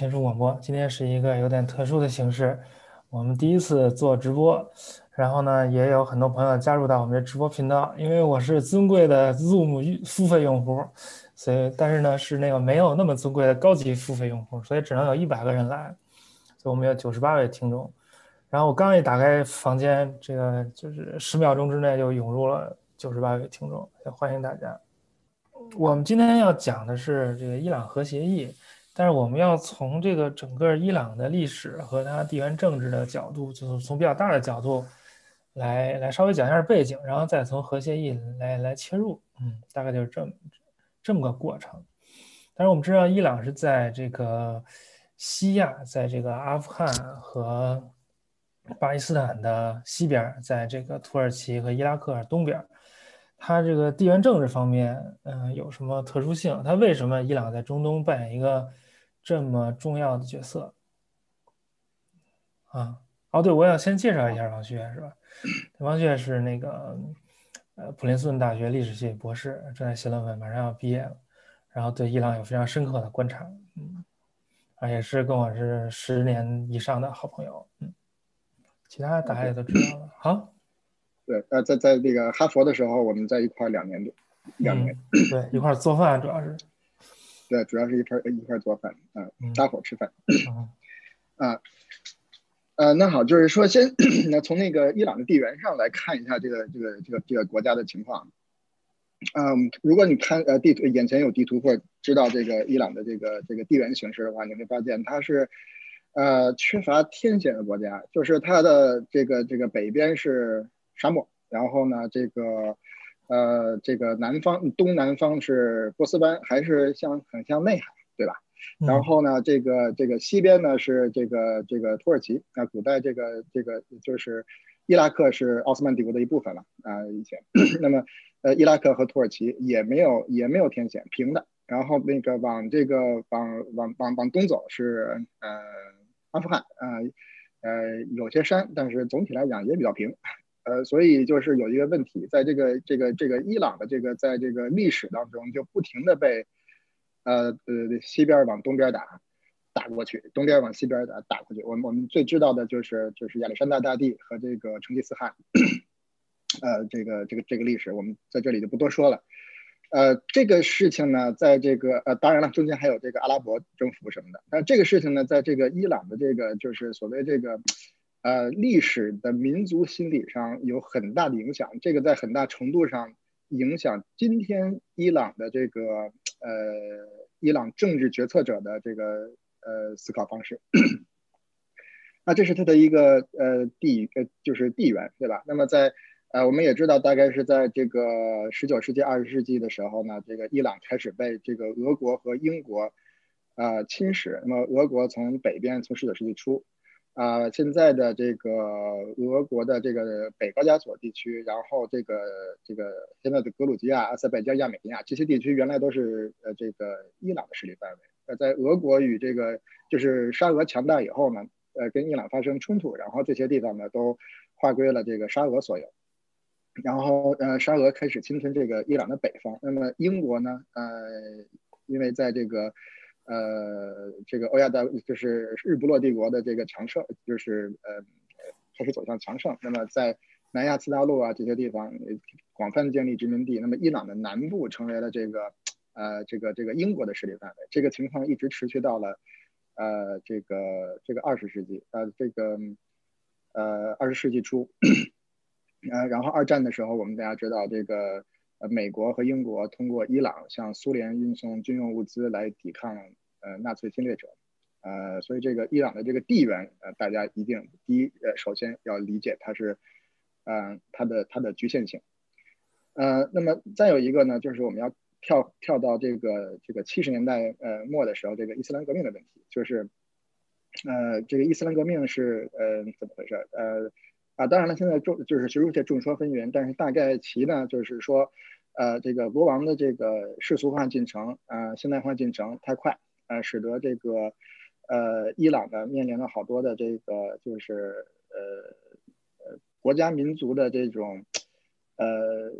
好，欢迎大家来到天书广播。今天是一个有点特殊的形式，我们第一次做直播，然后呢，也有很多朋友加入到我们的直播频道。因为我是尊贵的 Zoom 付费用户，所以但是呢是那个没有那么尊贵的高级付费用户，所以只能有一百个人来。所以我们有九十八位听众。然后我刚一打开房间，这个就是十秒钟之内就涌入了九十八位听众，也欢迎大家。我们今天要讲的是这个伊朗核协议，但是我们要从这个整个伊朗的历史和它地缘政治的角度，就是从比较大的角度来来稍微讲一下背景，然后再从核协议来来切入，嗯，大概就是这么这么个过程。但是我们知道，伊朗是在这个西亚，在这个阿富汗和巴基斯坦的西边，在这个土耳其和伊拉克东边。它这个地缘政治方面，嗯，有什么特殊性？它为什么伊朗在中东扮演一个这么重要的角色？啊，哦，对，我要先介绍一下王旭，是吧？王旭是那个呃普林斯顿大学历史系博士，正在写论文，马上要毕业了，然后对伊朗有非常深刻的观察，嗯，啊，也是跟我是十年以上的好朋友，嗯，其他大家也都知道了，好。对，呃，在在那个哈佛的时候，我们在一块两年多，两年，对，一块做饭主要是，对，主要是一块一块做饭，嗯，搭伙吃饭，啊，呃，那好，就是说先，那从那个伊朗的地缘上来看一下这个这个这个这个国家的情况，嗯，如果你看呃地图眼前有地图或知道这个伊朗的这个这个地缘形势的话，你会发现它是，呃，缺乏天险的国家，就是它的这个这个北边是。沙漠，然后呢，这个，呃，这个南方东南方是波斯湾，还是像很像内海，对吧？然后呢，这个这个西边呢是这个这个土耳其，啊，古代这个这个就是伊拉克是奥斯曼帝国的一部分了啊，以前。那么，呃，伊拉克和土耳其也没有也没有天险，平的。然后那个往这个往往往往东走是呃阿富汗啊，呃有些山，但是总体来讲也比较平。呃，所以就是有一个问题，在这个这个这个伊朗的这个在这个历史当中，就不停的被，呃呃西边往东边打，打过去，东边往西边打打过去。我们我们最知道的就是就是亚历山大大帝和这个成吉思汗，呃，这个这个这个历史我们在这里就不多说了。呃，这个事情呢，在这个呃，当然了，中间还有这个阿拉伯征服什么的。但这个事情呢，在这个伊朗的这个就是所谓这个。呃，历史的民族心理上有很大的影响，这个在很大程度上影响今天伊朗的这个呃，伊朗政治决策者的这个呃思考方式。那这是它的一个呃地呃就是地缘，对吧？那么在呃我们也知道，大概是在这个十九世纪二十世纪的时候呢，这个伊朗开始被这个俄国和英国啊侵蚀。那么俄国从北边从十九世纪初。啊，现在的这个俄国的这个北高加索地区，然后这个这个现在的格鲁吉亚、阿塞拜疆、亚美尼亚这些地区，原来都是呃这个伊朗的势力范围。呃，在俄国与这个就是沙俄强大以后呢，呃，跟伊朗发生冲突，然后这些地方呢都划归了这个沙俄所有。然后呃，沙俄开始侵吞这个伊朗的北方。那么英国呢，呃，因为在这个呃，这个欧亚大就是日不落帝国的这个强盛，就是呃开始走向强盛。那么在南亚次大陆啊这些地方广泛建立殖民地。那么伊朗的南部成为了这个呃这个这个英国的势力范围。这个情况一直持续到了呃这个这个二十世纪呃这个呃二十世纪初，呃然后二战的时候，我们大家知道这个呃美国和英国通过伊朗向苏联运送军用物资来抵抗。呃，纳粹侵略者，呃，所以这个伊朗的这个地缘，呃，大家一定第一，呃，首先要理解它是，嗯，它的它的局限性，呃，那么再有一个呢，就是我们要跳跳到这个这个七十年代呃末的时候，这个伊斯兰革命的问题，就是，呃，这个伊斯兰革命是呃怎么回事？呃，啊，当然了，现在众就是学术界众说纷纭，但是大概其呢就是说，呃，这个国王的这个世俗化进程，呃，现代化进程太快。呃，使得这个，呃，伊朗呢面临了好多的这个，就是呃呃国家民族的这种，呃，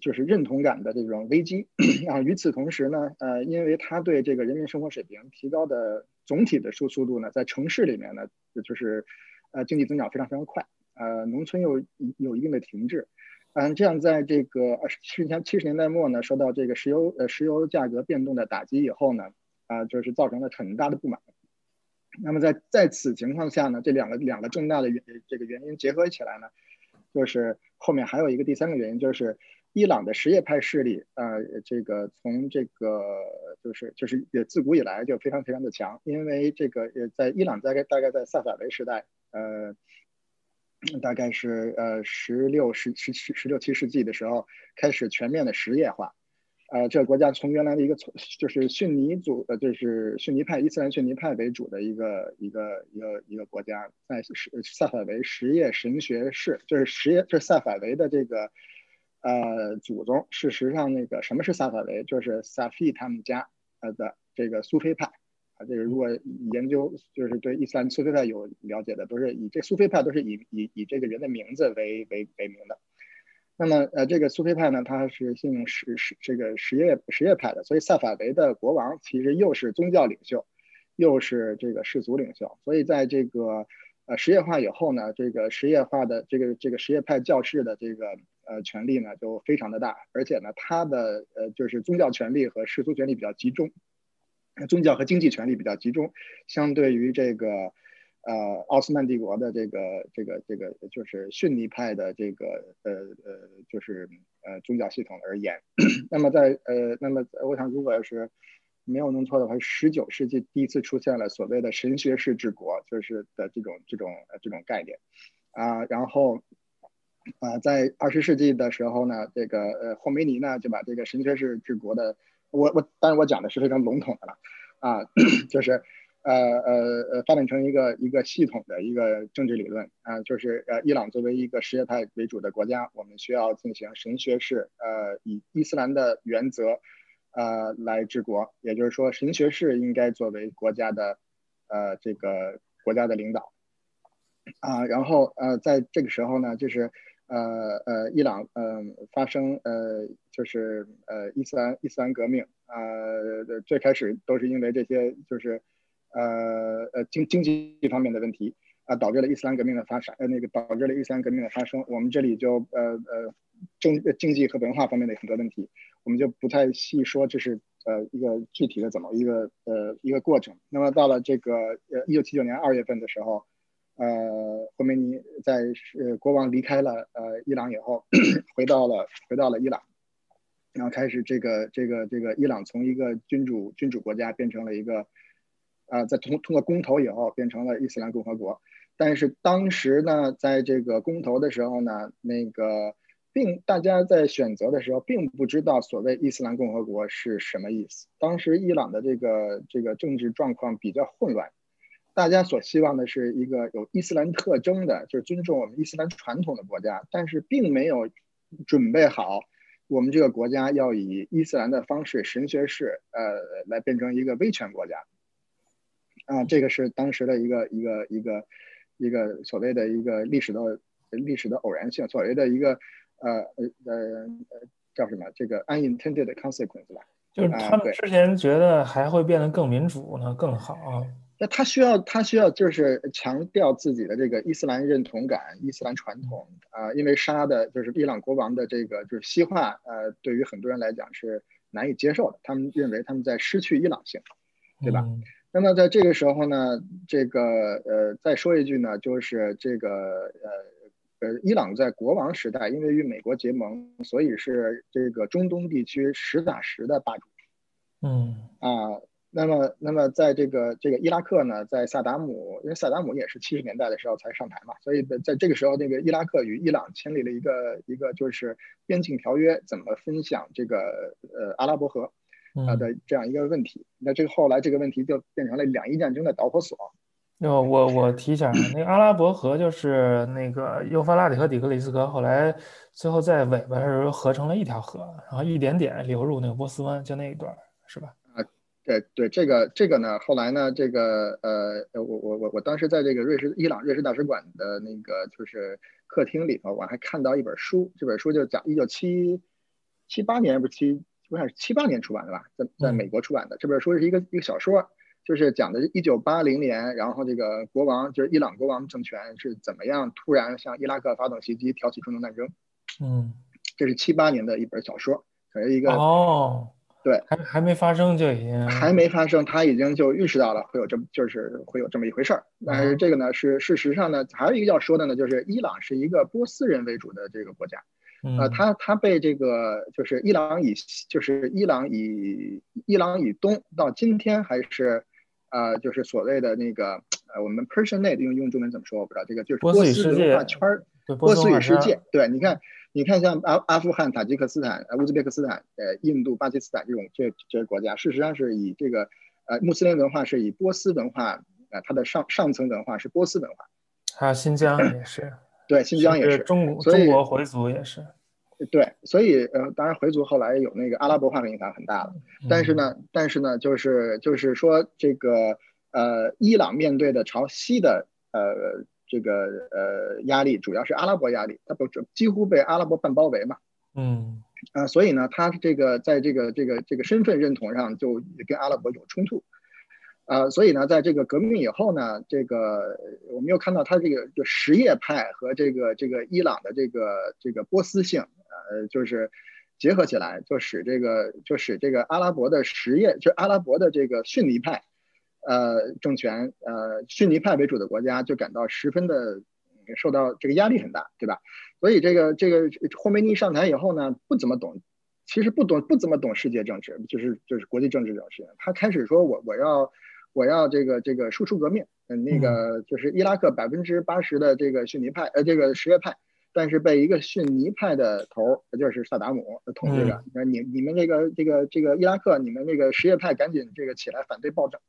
就是认同感的这种危机。啊，与此同时呢，呃，因为它对这个人民生活水平提高的总体的速速度呢，在城市里面呢，就是呃经济增长非常非常快，呃，农村又有一定的停滞。嗯，这样在这个二十七十年七十年代末呢，受到这个石油呃石油价格变动的打击以后呢，啊，就是造成了很大的不满。那么在在此情况下呢，这两个两个重大的原这个原因结合起来呢，就是后面还有一个第三个原因，就是伊朗的什叶派势力，呃，这个从这个就是就是也自古以来就非常非常的强，因为这个也在伊朗大概大概在萨法维时代，呃，大概是呃十六十十七十六七世纪的时候开始全面的什叶化。呃，这个国家从原来的一个从就是逊尼组呃，就是逊尼派伊斯兰逊尼派为主的一个一个一个一个国家，在萨法维什叶神学士，就是什叶，就是萨法维的这个呃祖宗。事实上，那个什么是萨法维，就是萨菲他们家呃的这个苏菲派啊。这个如果研究就是对伊斯兰苏菲派有了解的，都是以这苏菲派都是以以以这个人的名字为为为名的。那么，呃，这个苏菲派呢，他是信用什什这个什叶什叶派的，所以萨法维的国王其实又是宗教领袖，又是这个氏族领袖，所以在这个呃实业化以后呢，这个什叶化的这个这个什叶派教士的这个呃权力呢就非常的大，而且呢，他的呃就是宗教权力和世俗权力比较集中，宗教和经济权力比较集中，相对于这个。呃，奥斯曼帝国的这个这个这个就是逊尼派的这个呃呃就是呃宗教系统而言，那么在呃那么我想如果要是没有弄错的话，十九世纪第一次出现了所谓的神学式治国，就是的这种这种这种概念啊，然后啊在二十世纪的时候呢，这个呃霍梅尼呢就把这个神学式治国的我我当然我讲的是非常笼统的了啊，就是。呃呃呃，发展成一个一个系统的一个政治理论。啊，就是呃，伊朗作为一个什叶派为主的国家，我们需要进行神学式，呃，以伊斯兰的原则，呃，来治国，也就是说，神学式应该作为国家的，呃，这个国家的领导，啊，然后呃，在这个时候呢，就是呃呃，伊朗嗯发生呃就是呃伊斯兰伊斯兰革命，呃，最开始都是因为这些就是。呃呃经经济方面的问题啊，导致了伊斯兰革命的发生，呃那个导致了伊斯兰革命的发生。我们这里就呃呃政经济和文化方面的很多问题，我们就不太细说，这是呃一个具体的怎么一个呃一个过程。那么到了这个呃一九七九年二月份的时候，呃霍梅尼在呃国王离开了呃伊朗以后，回到了回到了伊朗，然后开始这个这个这个伊朗从一个君主君主国家变成了一个。啊，在通通过公投以后变成了伊斯兰共和国，但是当时呢，在这个公投的时候呢，那个并大家在选择的时候并不知道所谓伊斯兰共和国是什么意思。当时伊朗的这个这个政治状况比较混乱，大家所希望的是一个有伊斯兰特征的，就是尊重我们伊斯兰传统的国家，但是并没有准备好我们这个国家要以伊斯兰的方式神学式呃来变成一个威权国家。啊，这个是当时的一个一个一个一个所谓的一个历史的历史的偶然性，所谓的一个呃呃呃叫什么？这个 unintended consequence 吧。就是他们之前觉得还会变得更民主呢，更好。那他需要他需要就是强调自己的这个伊斯兰认同感、伊斯兰传统啊，因为沙的就是伊朗国王的这个就是西化，呃，对于很多人来讲是难以接受的。他们认为他们在失去伊朗性，对吧？那么在这个时候呢，这个呃，再说一句呢，就是这个呃呃，伊朗在国王时代，因为与美国结盟，所以是这个中东地区实打实的霸主。嗯啊，那么那么在这个这个伊拉克呢，在萨达姆，因为萨达姆也是七十年代的时候才上台嘛，所以在在这个时候，那个伊拉克与伊朗签立了一个一个就是边境条约，怎么分享这个呃阿拉伯河。啊的这样一个问题，那这个后来这个问题就变成了两伊战争的导火索。那我我提一下，那个阿拉伯河就是那个幼发拉底和底格里斯河，后来最后在尾巴时候合成了一条河，然后一点点流入那个波斯湾，就那一段，是吧？啊，对对，这个这个呢，后来呢，这个呃，我我我我当时在这个瑞士伊朗瑞士大使馆的那个就是。客厅里头，我还看到一本书，这本书就讲一九七七八年不是七，我想是七八年出版的吧，在在美国出版的。这本书是一个一个小说，就是讲的是一九八零年，然后这个国王就是伊朗国王政权是怎么样突然向伊拉克发动袭击，挑起中东战争。嗯，这是七八年的一本小说，可是一个哦。对，还还没发生就已经还没发生，他已经就预示到了会有这么就是会有这么一回事儿。但是这个呢是事实上呢，还有一个要说的呢，就是伊朗是一个波斯人为主的这个国家，呃，他他被这个就是伊朗以就是伊朗以伊朗以东到今天还是呃就是所谓的那个呃我们 Persianate 用用中文怎么说我不知道，这个就是波斯文化圈儿，波斯语世界，对，你看。你看，像阿阿富汗、塔吉克斯坦、乌兹别克斯坦、呃，印度、巴基斯坦这种这这些国家，事实上是以这个呃穆斯林文化是以波斯文化啊，它的上上层文化是波斯文化。还有新疆也是，对，新疆也是，中中国回族也是。对，所以呃，当然回族后来有那个阿拉伯化的影响很大了，但是呢，但是呢，就是就是说这个呃，伊朗面对的朝西的呃。这个呃压力主要是阿拉伯压力，它不几乎被阿拉伯半包围嘛，嗯啊，所以呢，它这个在这个这个这个身份认同上就跟阿拉伯有冲突，啊，所以呢，在这个革命以后呢，这个我们又看到他这个就什叶派和这个这个伊朗的这个这个波斯性，呃，就是结合起来，就使这个就使这个阿拉伯的什叶，就阿拉伯的这个逊尼派。呃，政权呃，逊尼派为主的国家就感到十分的受到这个压力很大，对吧？所以这个这个霍梅尼上台以后呢，不怎么懂，其实不懂不怎么懂世界政治，就是就是国际政治这种事情。他开始说我我要我要这个这个输出革命，嗯，那个就是伊拉克百分之八十的这个逊尼派，呃，这个什叶派，但是被一个逊尼派的头，就是萨达姆统治着。你你们这个这个这个伊拉克，你们那个什叶派赶紧这个起来反对暴政。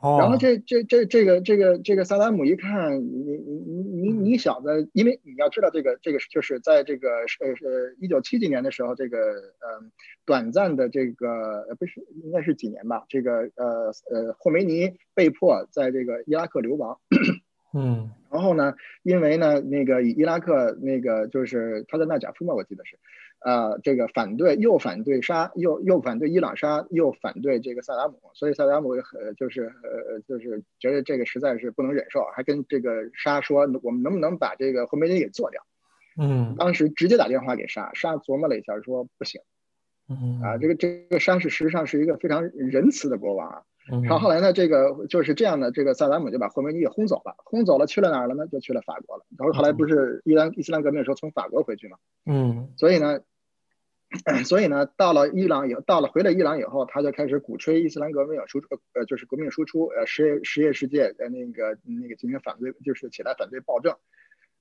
然后这这这这个这个这个萨达姆一看你你你你你小子，因为你要知道这个这个就是在这个呃呃一九七几年的时候，这个呃短暂的这个不是应该是几年吧？这个呃呃霍梅尼被迫在这个伊拉克流亡，嗯，然后呢，因为呢那个伊拉克那个就是他在纳贾夫嘛，我记得是。呃，这个反对又反对沙，又又反对伊朗沙，又反对这个萨达姆，所以萨达姆很就是呃就是觉得这个实在是不能忍受，还跟这个沙说，我们能不能把这个霍梅尼给做掉？嗯，当时直接打电话给沙，沙琢磨了一下说不行。嗯啊，这个这个沙是实际上是一个非常仁慈的国王啊。然后后来呢，这个就是这样的，这个萨达姆就把霍梅尼给轰走了，轰走了去了哪儿了呢？就去了法国了。然后后来不是伊朗伊斯兰革命的时候从法国回去嘛？嗯，所以呢。所以呢，到了伊朗以后，到了回了伊朗以后，他就开始鼓吹伊斯兰革命输出，呃，就是革命输出，呃，实业实业世界，呃，那个那个进行反对，就是起来反对暴政，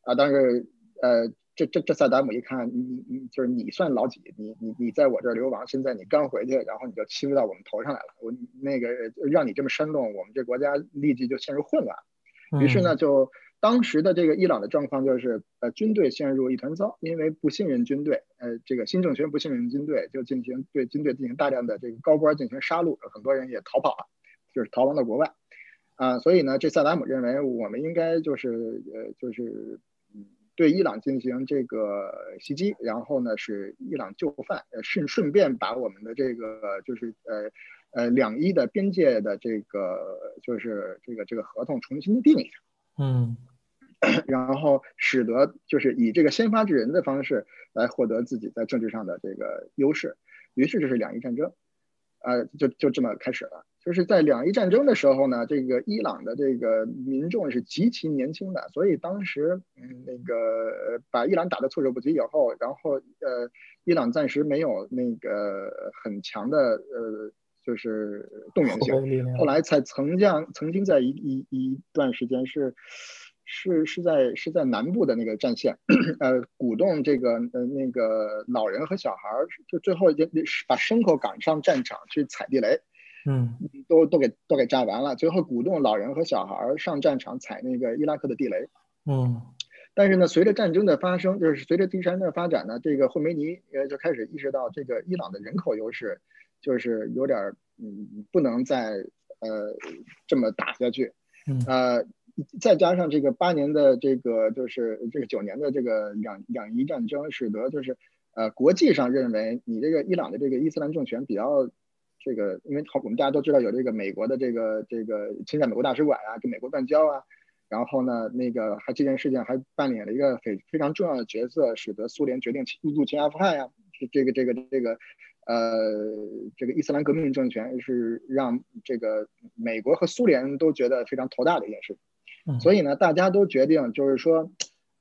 啊，但是，呃，这这这萨达姆一看，你你就是你算老几？你你你在我这儿流亡，现在你刚回去，然后你就欺负到我们头上来了，我那个让你这么煽动，我们这国家立即就陷入混乱，于是呢就。当时的这个伊朗的状况就是，呃，军队陷入一团糟，因为不信任军队，呃，这个新政权不信任军队，就进行对军队进行大量的这个高官进行杀戮，很多人也逃跑了，就是逃亡到国外，啊，所以呢，这萨达姆认为我们应该就是，呃，就是对伊朗进行这个袭击，然后呢，是伊朗就范，呃，顺顺便把我们的这个就是，呃，呃，两伊的边界的这个就是这个这个合同重新定一下。嗯，然后使得就是以这个先发制人的方式来获得自己在政治上的这个优势，于是这是两伊战争，呃，就就这么开始了。就是在两伊战争的时候呢，这个伊朗的这个民众是极其年轻的，所以当时嗯那个把伊朗打得措手不及以后，然后呃伊朗暂时没有那个很强的呃。就是动员性，后来才曾将曾经在一一一段时间是是是在是在南部的那个战线，呃，鼓动这个呃那个老人和小孩儿，就最后也把牲口赶上战场去踩地雷，嗯，都都给都给炸完了，最后鼓动老人和小孩儿上战场踩那个伊拉克的地雷，嗯，但是呢，随着战争的发生，就是随着第三的发展呢，这个霍梅尼呃就开始意识到这个伊朗的人口优势。就是有点儿，嗯，不能再呃这么打下去，呃，再加上这个八年的这个就是这个九年的这个两两伊战争，使得就是呃国际上认为你这个伊朗的这个伊斯兰政权比较这个，因为好我们大家都知道有这个美国的这个这个侵占美国大使馆啊，跟美国断交啊，然后呢那个还这件事情还扮演了一个非非常重要的角色，使得苏联决定入侵阿富汗呀，这个这个这个。呃，这个伊斯兰革命政权是让这个美国和苏联都觉得非常头大的一件事，所以呢，大家都决定就是说，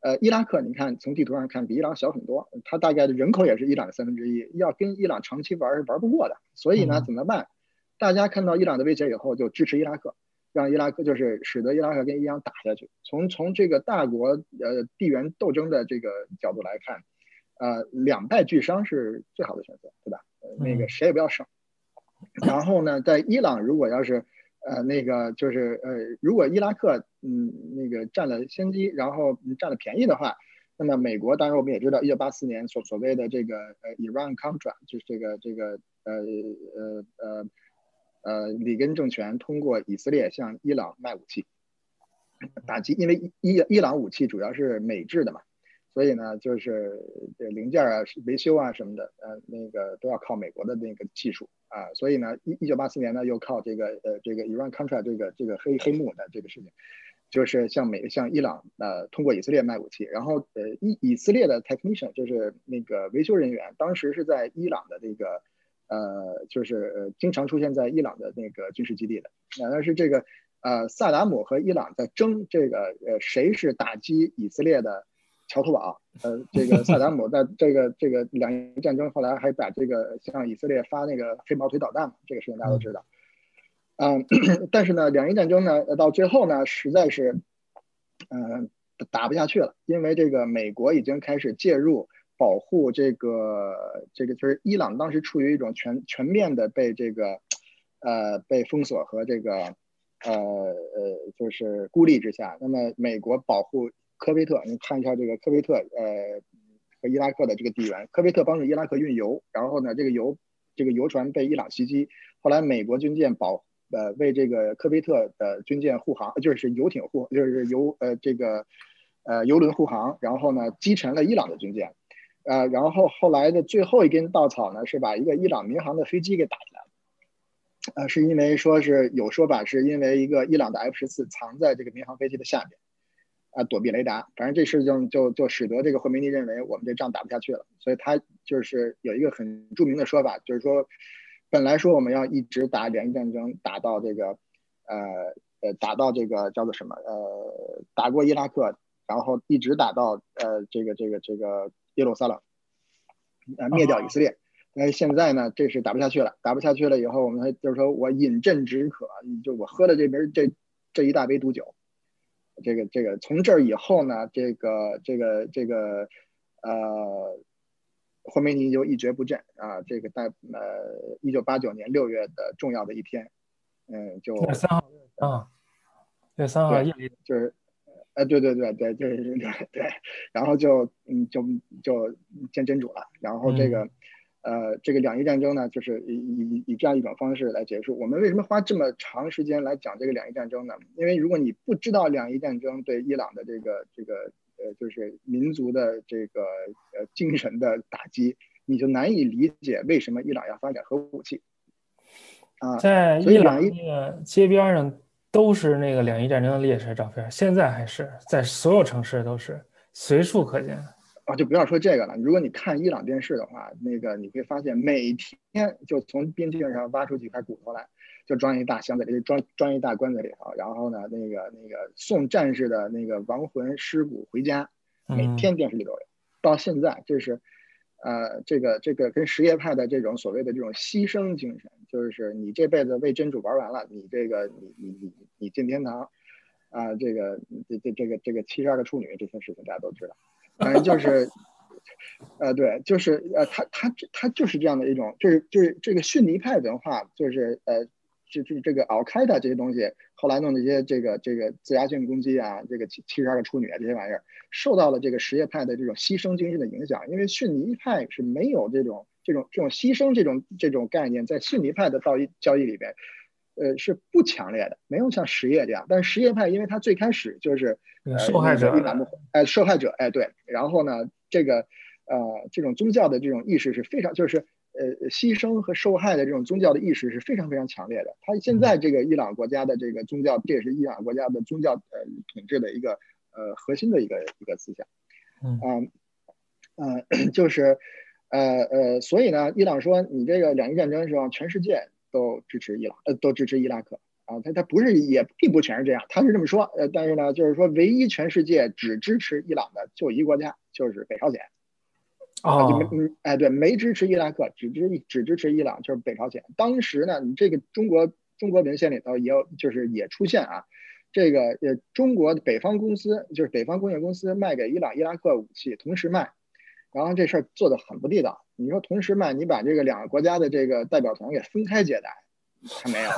呃，伊拉克你看从地图上看比伊朗小很多，它大概的人口也是伊朗的三分之一，要跟伊朗长期玩是玩不过的，所以呢，怎么办？大家看到伊朗的威胁以后，就支持伊拉克，让伊拉克就是使得伊拉克跟伊朗打下去。从从这个大国呃地缘斗争的这个角度来看，呃，两败俱伤是最好的选择，对吧？那个谁也不要省，然后呢，在伊朗如果要是呃那个就是呃如果伊拉克嗯那个占了先机，然后占了便宜的话，那么美国当然我们也知道，一九八四年所所谓的这个呃 Iran Contra 就是这个这个呃呃呃呃里根政权通过以色列向伊朗卖武器打击，因为伊伊朗武器主要是美制的嘛。所以呢，就是这零件啊、维修啊什么的，呃，那个都要靠美国的那个技术啊。所以呢，一一九八四年呢，又靠这个呃这个 Iran Contra 这个这个黑黑幕的这个事情，就是向美向伊朗呃通过以色列卖武器，然后呃以以色列的 technician 就是那个维修人员，当时是在伊朗的这个呃就是经常出现在伊朗的那个军事基地的。那但是这个呃萨达姆和伊朗在争这个呃谁是打击以色列的。桥头堡，呃，这个萨达姆在这个这个两伊战争后来还把这个向以色列发那个黑毛腿导弹嘛，这个事情大家都知道。嗯，但是呢，两伊战争呢，到最后呢，实在是，嗯，打不下去了，因为这个美国已经开始介入保护这个这个，就是伊朗当时处于一种全全面的被这个，呃，被封锁和这个，呃呃，就是孤立之下，那么美国保护。科威特，你看一下这个科威特，呃，和伊拉克的这个地缘。科威特帮助伊拉克运油，然后呢，这个油，这个油船被伊朗袭击，后来美国军舰保，呃，为这个科威特的军舰护航，就是游艇护，就是油，呃，这个，呃，油轮护航，然后呢，击沉了伊朗的军舰，呃，然后后来的最后一根稻草呢，是把一个伊朗民航的飞机给打下来了，呃，是因为说是有说法，是因为一个伊朗的 F 十四藏在这个民航飞机的下面。啊，躲避雷达，反正这事情就就使得这个霍梅尼认为我们这仗打不下去了，所以他就是有一个很著名的说法，就是说，本来说我们要一直打两伊战争，打到这个，呃呃，打到这个叫做什么，呃，打过伊拉克，然后一直打到呃这个这个这个耶路撒冷，呃灭掉以色列，但是现在呢，这是打不下去了，打不下去了以后，我们就是说我饮鸩止渴，就我喝了这杯这这一大杯毒酒。这个这个从这儿以后呢，这个这个这个呃，霍梅尼就一蹶不振啊。这个在呃一九八九年六月的重要的一天，嗯，就三号啊，对三号夜里就是，呃，对对对对，就是对对，然后就嗯就就见真主了，然后这个。呃，这个两伊战争呢，就是以以以这样一种方式来结束。我们为什么花这么长时间来讲这个两伊战争呢？因为如果你不知道两伊战争对伊朗的这个这个呃，就是民族的这个呃精神的打击，你就难以理解为什么伊朗要发展核武器。啊，在伊朗那个街边上都是那个两伊战争的烈士照片，现在还是在所有城市都是随处可见。啊，就不要说这个了。如果你看伊朗电视的话，那个你会发现每天就从边境上挖出几块骨头来，就装一大箱子里，装装一大棺材里头。然后呢，那个那个送战士的那个亡魂尸骨回家，每天电视里都有。到现在，这是，呃，这个这个跟什叶派的这种所谓的这种牺牲精神，就是你这辈子为真主玩完了，你这个你你你你进天堂，啊，这个这这这个这个七十二个处女这些事情大家都知道。反正就是，呃，对，就是呃，他他他就是这样的一种，就是就是这个逊尼派文化，就是呃，就就这个奥开的这些东西，后来弄那些这个这个自杀性攻击啊，这个七七十二个处女啊这些玩意儿，受到了这个什叶派的这种牺牲精神的影响，因为逊尼派是没有这种这种这种牺牲这种这种概念，在逊尼派的道义教义里边，呃是不强烈的，没有像实业这样。但是什叶派，因为他最开始就是受害者，哎，受害者，哎，对。然后呢，这个呃这种宗教的这种意识是非常，就是呃牺牲和受害的这种宗教的意识是非常非常强烈的。他现在这个伊朗国家的这个宗教，这也是伊朗国家的宗教呃统治的一个呃核心的一个一个思想。嗯嗯，就是。呃呃，所以呢，伊朗说你这个两伊战争的时候，全世界都支持伊朗，呃，都支持伊拉克啊。他他不是，也并不全是这样，他是这么说。呃，但是呢，就是说，唯一全世界只支持伊朗的就一个国家，就是北朝鲜。啊，就没，嗯，哎，对，没支持伊拉克，只支只支持伊朗，就是北朝鲜。当时呢，你这个中国中国文献里头也有，就是也出现啊，这个呃，中国的北方公司，就是北方工业公司卖给伊朗、伊拉克武器，同时卖。然后这事儿做的很不地道。你说同时嘛，你把这个两个国家的这个代表团给分开接待，还没有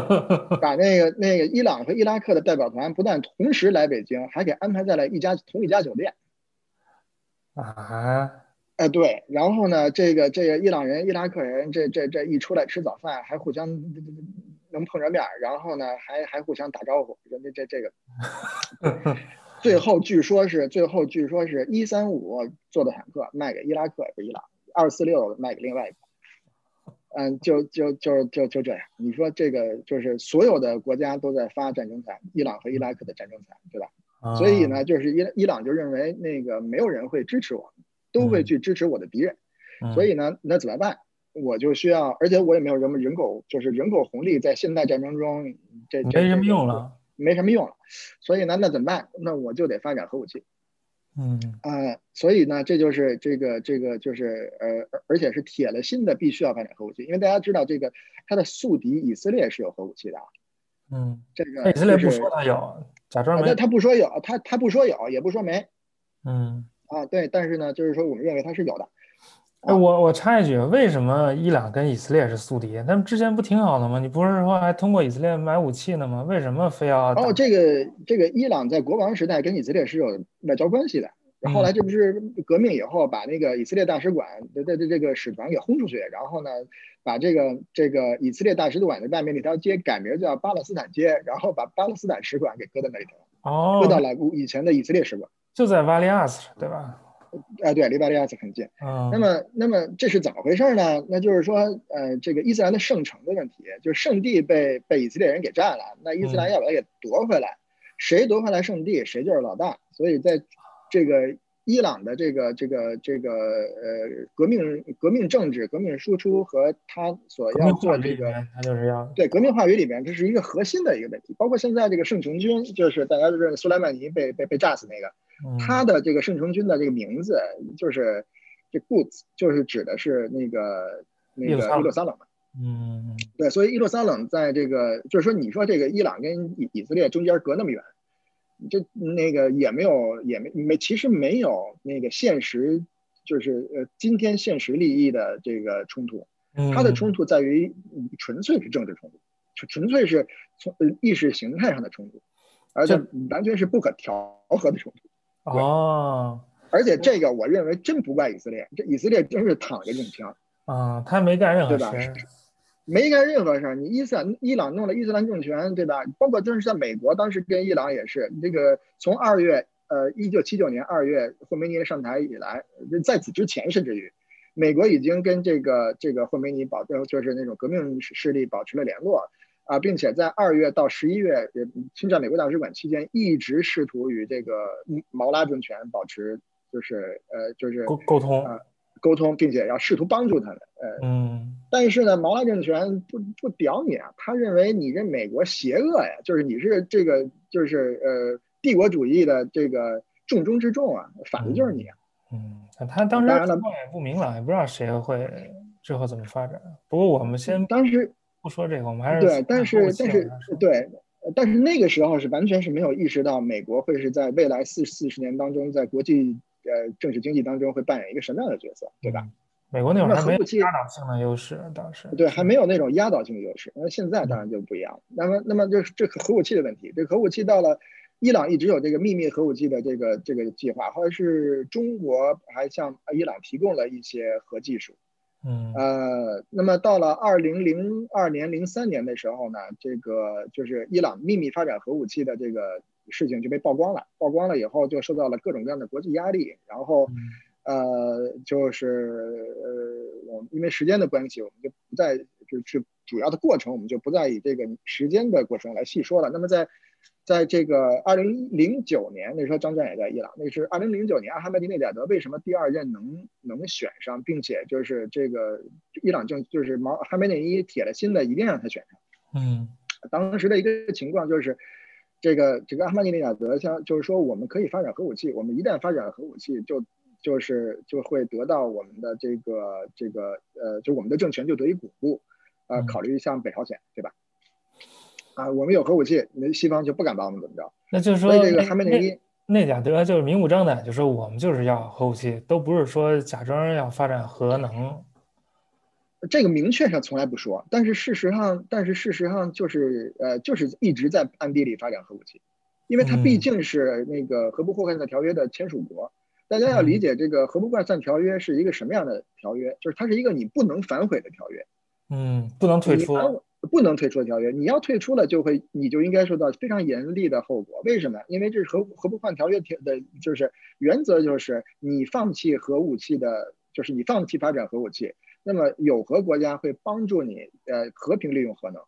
把那个那个伊朗和伊拉克的代表团不但同时来北京，还给安排在了一家同一家酒店。啊，哎对，然后呢，这个这个伊朗人、伊拉克人，这这这一出来吃早饭，还互相能碰着面，然后呢，还还互相打招呼，人家这这个。最后据说是最后据说是一三五做的坦克卖给伊拉克，不是伊朗二四六卖给另外一个，嗯，就就就就就这样。你说这个就是所有的国家都在发战争财，伊朗和伊拉克的战争财，对吧？所以呢，就是伊伊朗就认为那个没有人会支持我，都会去支持我的敌人。所以呢，那怎么办？我就需要，而且我也没有什么人口，就是人口红利，在现代战争中这没什么用了。没什么用了，所以呢，那怎么办？那我就得发展核武器。嗯啊，所以呢，这就是这个这个就是呃，而且是铁了心的，必须要发展核武器，因为大家知道这个他的宿敌以色列是有核武器的。嗯，这个以色列不说他有，假装没。他不说有，他他不说有，也不说没。嗯啊，对，但是呢，就是说我们认为他是有的。哎，我我插一句，为什么伊朗跟以色列是宿敌？他们之前不挺好的吗？你不是说还通过以色列买武器呢吗？为什么非要？哦，这个这个伊朗在国王时代跟以色列是有外交关系的。后来这不是革命以后把那个以色列大使馆的的这个使团给轰出去，然后呢，把这个这个以色列大使馆的外面那条街改名叫巴勒斯坦街，然后把巴勒斯坦使馆给搁在那里头，哦，搁到了以前的以色列使馆，就在瓦利亚斯，对吧？哎，对，离巴利亚斯很近。啊，那么，那么这是怎么回事呢？那就是说，呃，这个伊斯兰的圣城的问题，就是圣地被被以色列人给占了，那伊斯兰要把它给夺回来，谁夺回来圣地，谁就是老大。所以在这个伊朗的这个这个这个呃革命革命政治、革命输出和他所要做这个，他就是要对革命话语里面，这是一个核心的一个问题。包括现在这个圣城军，就是大家都认为苏莱曼尼被被被炸死那个。他的这个圣城军的这个名字就是这 Goods，就是指的是那个那个伊洛撒冷嘛。嗯，对，所以伊洛撒冷在这个就是说，你说这个伊朗跟以以色列中间隔那么远，这那个也没有也没没其实没有那个现实就是呃今天现实利益的这个冲突，它的冲突在于纯粹是政治冲突，纯纯粹是从意识形态上的冲突，而且完全是不可调和的冲突。哦，而且这个我认为真不怪以色列，这以色列真是躺着中枪啊，他没干任何事，没干任何事儿。你伊斯兰伊朗弄了伊斯兰政权，对吧？包括就是在美国，当时跟伊朗也是这个，从二月呃一九七九年二月霍梅尼上台以来，在此之前甚至于，美国已经跟这个这个霍梅尼保就是那种革命势力保持了联络。啊，并且在二月到十一月也，侵占美国大使馆期间，一直试图与这个毛拉政权保持，就是呃，就是沟沟通啊，沟通，并且要试图帮助他们，呃，嗯，但是呢，毛拉政权不不屌你啊，他认为你这美国邪恶呀，就是你是这个就是呃帝国主义的这个重中之重啊，反的就是你啊，嗯，他当时情况也不明朗，也不知道谁会之后怎么发展。不过我们先当时。不说这个，我们还是对，但是但是对，但是那个时候是完全是没有意识到美国会是在未来四四十年当中，在国际呃政治经济当中会扮演一个什么样的角色，对吧？美国那会儿还没有压倒性的优势，当时对还没有那种压倒性的优势，那现在当然就不一样。那么那么就是这核武器的问题，这核武器到了伊朗一直有这个秘密核武器的这个这个计划，后来是中国还向伊朗提供了一些核技术。嗯，呃，那么到了二零零二年、零三年的时候呢，这个就是伊朗秘密发展核武器的这个事情就被曝光了。曝光了以后，就受到了各种各样的国际压力。然后，呃，就是呃，我们因为时间的关系，我们就不再就是主要的过程，我们就不再以这个时间的过程来细说了。那么在在这个二零零九年，那时候张震也在伊朗。那是二零零九年，阿哈迈迪内贾德为什么第二任能能选上，并且就是这个伊朗政就是毛哈梅内伊铁了心的一定让他选上。嗯，当时的一个情况就是，这个这个阿哈梅迪内贾德像就是说我们可以发展核武器，我们一旦发展核武器，就就是就会得到我们的这个这个呃，就我们的政权就得以巩固。呃，考虑像北朝鲜，对吧？啊，我们有核武器，那西方就不敢把我们怎么着。那就是说，这个哈梅内伊内贾德就是明目张胆就说我们就是要核武器，都不是说假装要发展核能。这个明确上从来不说，但是事实上，但是事实上就是呃，就是一直在暗地里发展核武器，因为它毕竟是那个核不扩散条约的签署国。大家要理解这个核不扩散条约是一个什么样的条约，就是它是一个你不能反悔的条约。嗯，不能退出。不能退出的条约，你要退出了，就会你就应该受到非常严厉的后果。为什么？因为这是核核不换条约的，就是原则就是你放弃核武器的，就是你放弃发展核武器，那么有核国家会帮助你呃和平利用核能，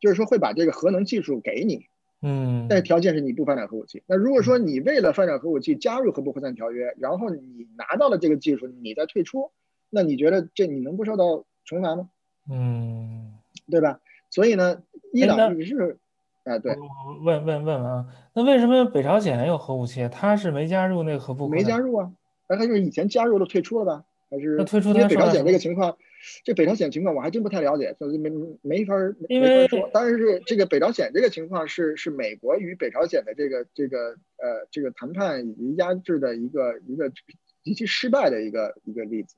就是说会把这个核能技术给你，嗯，但是条件是你不发展核武器。那如果说你为了发展核武器加入核不扩散条约，然后你拿到了这个技术，你再退出，那你觉得这你能不受到惩罚吗？嗯。对吧？所以呢，伊朗一直是，哎，对，问问问问啊，那为什么北朝鲜有核武器？他是没加入那个核不？没加入啊，那他就是以前加入了退出了吧？还是？那退出？因为北朝鲜这个情况，这北朝鲜情况我还真不太了解，所以没没法没法说。当然是这个北朝鲜这个情况是是美国与北朝鲜的这个这个呃这个谈判以及压制的一个一个极其失败的一个一个例子。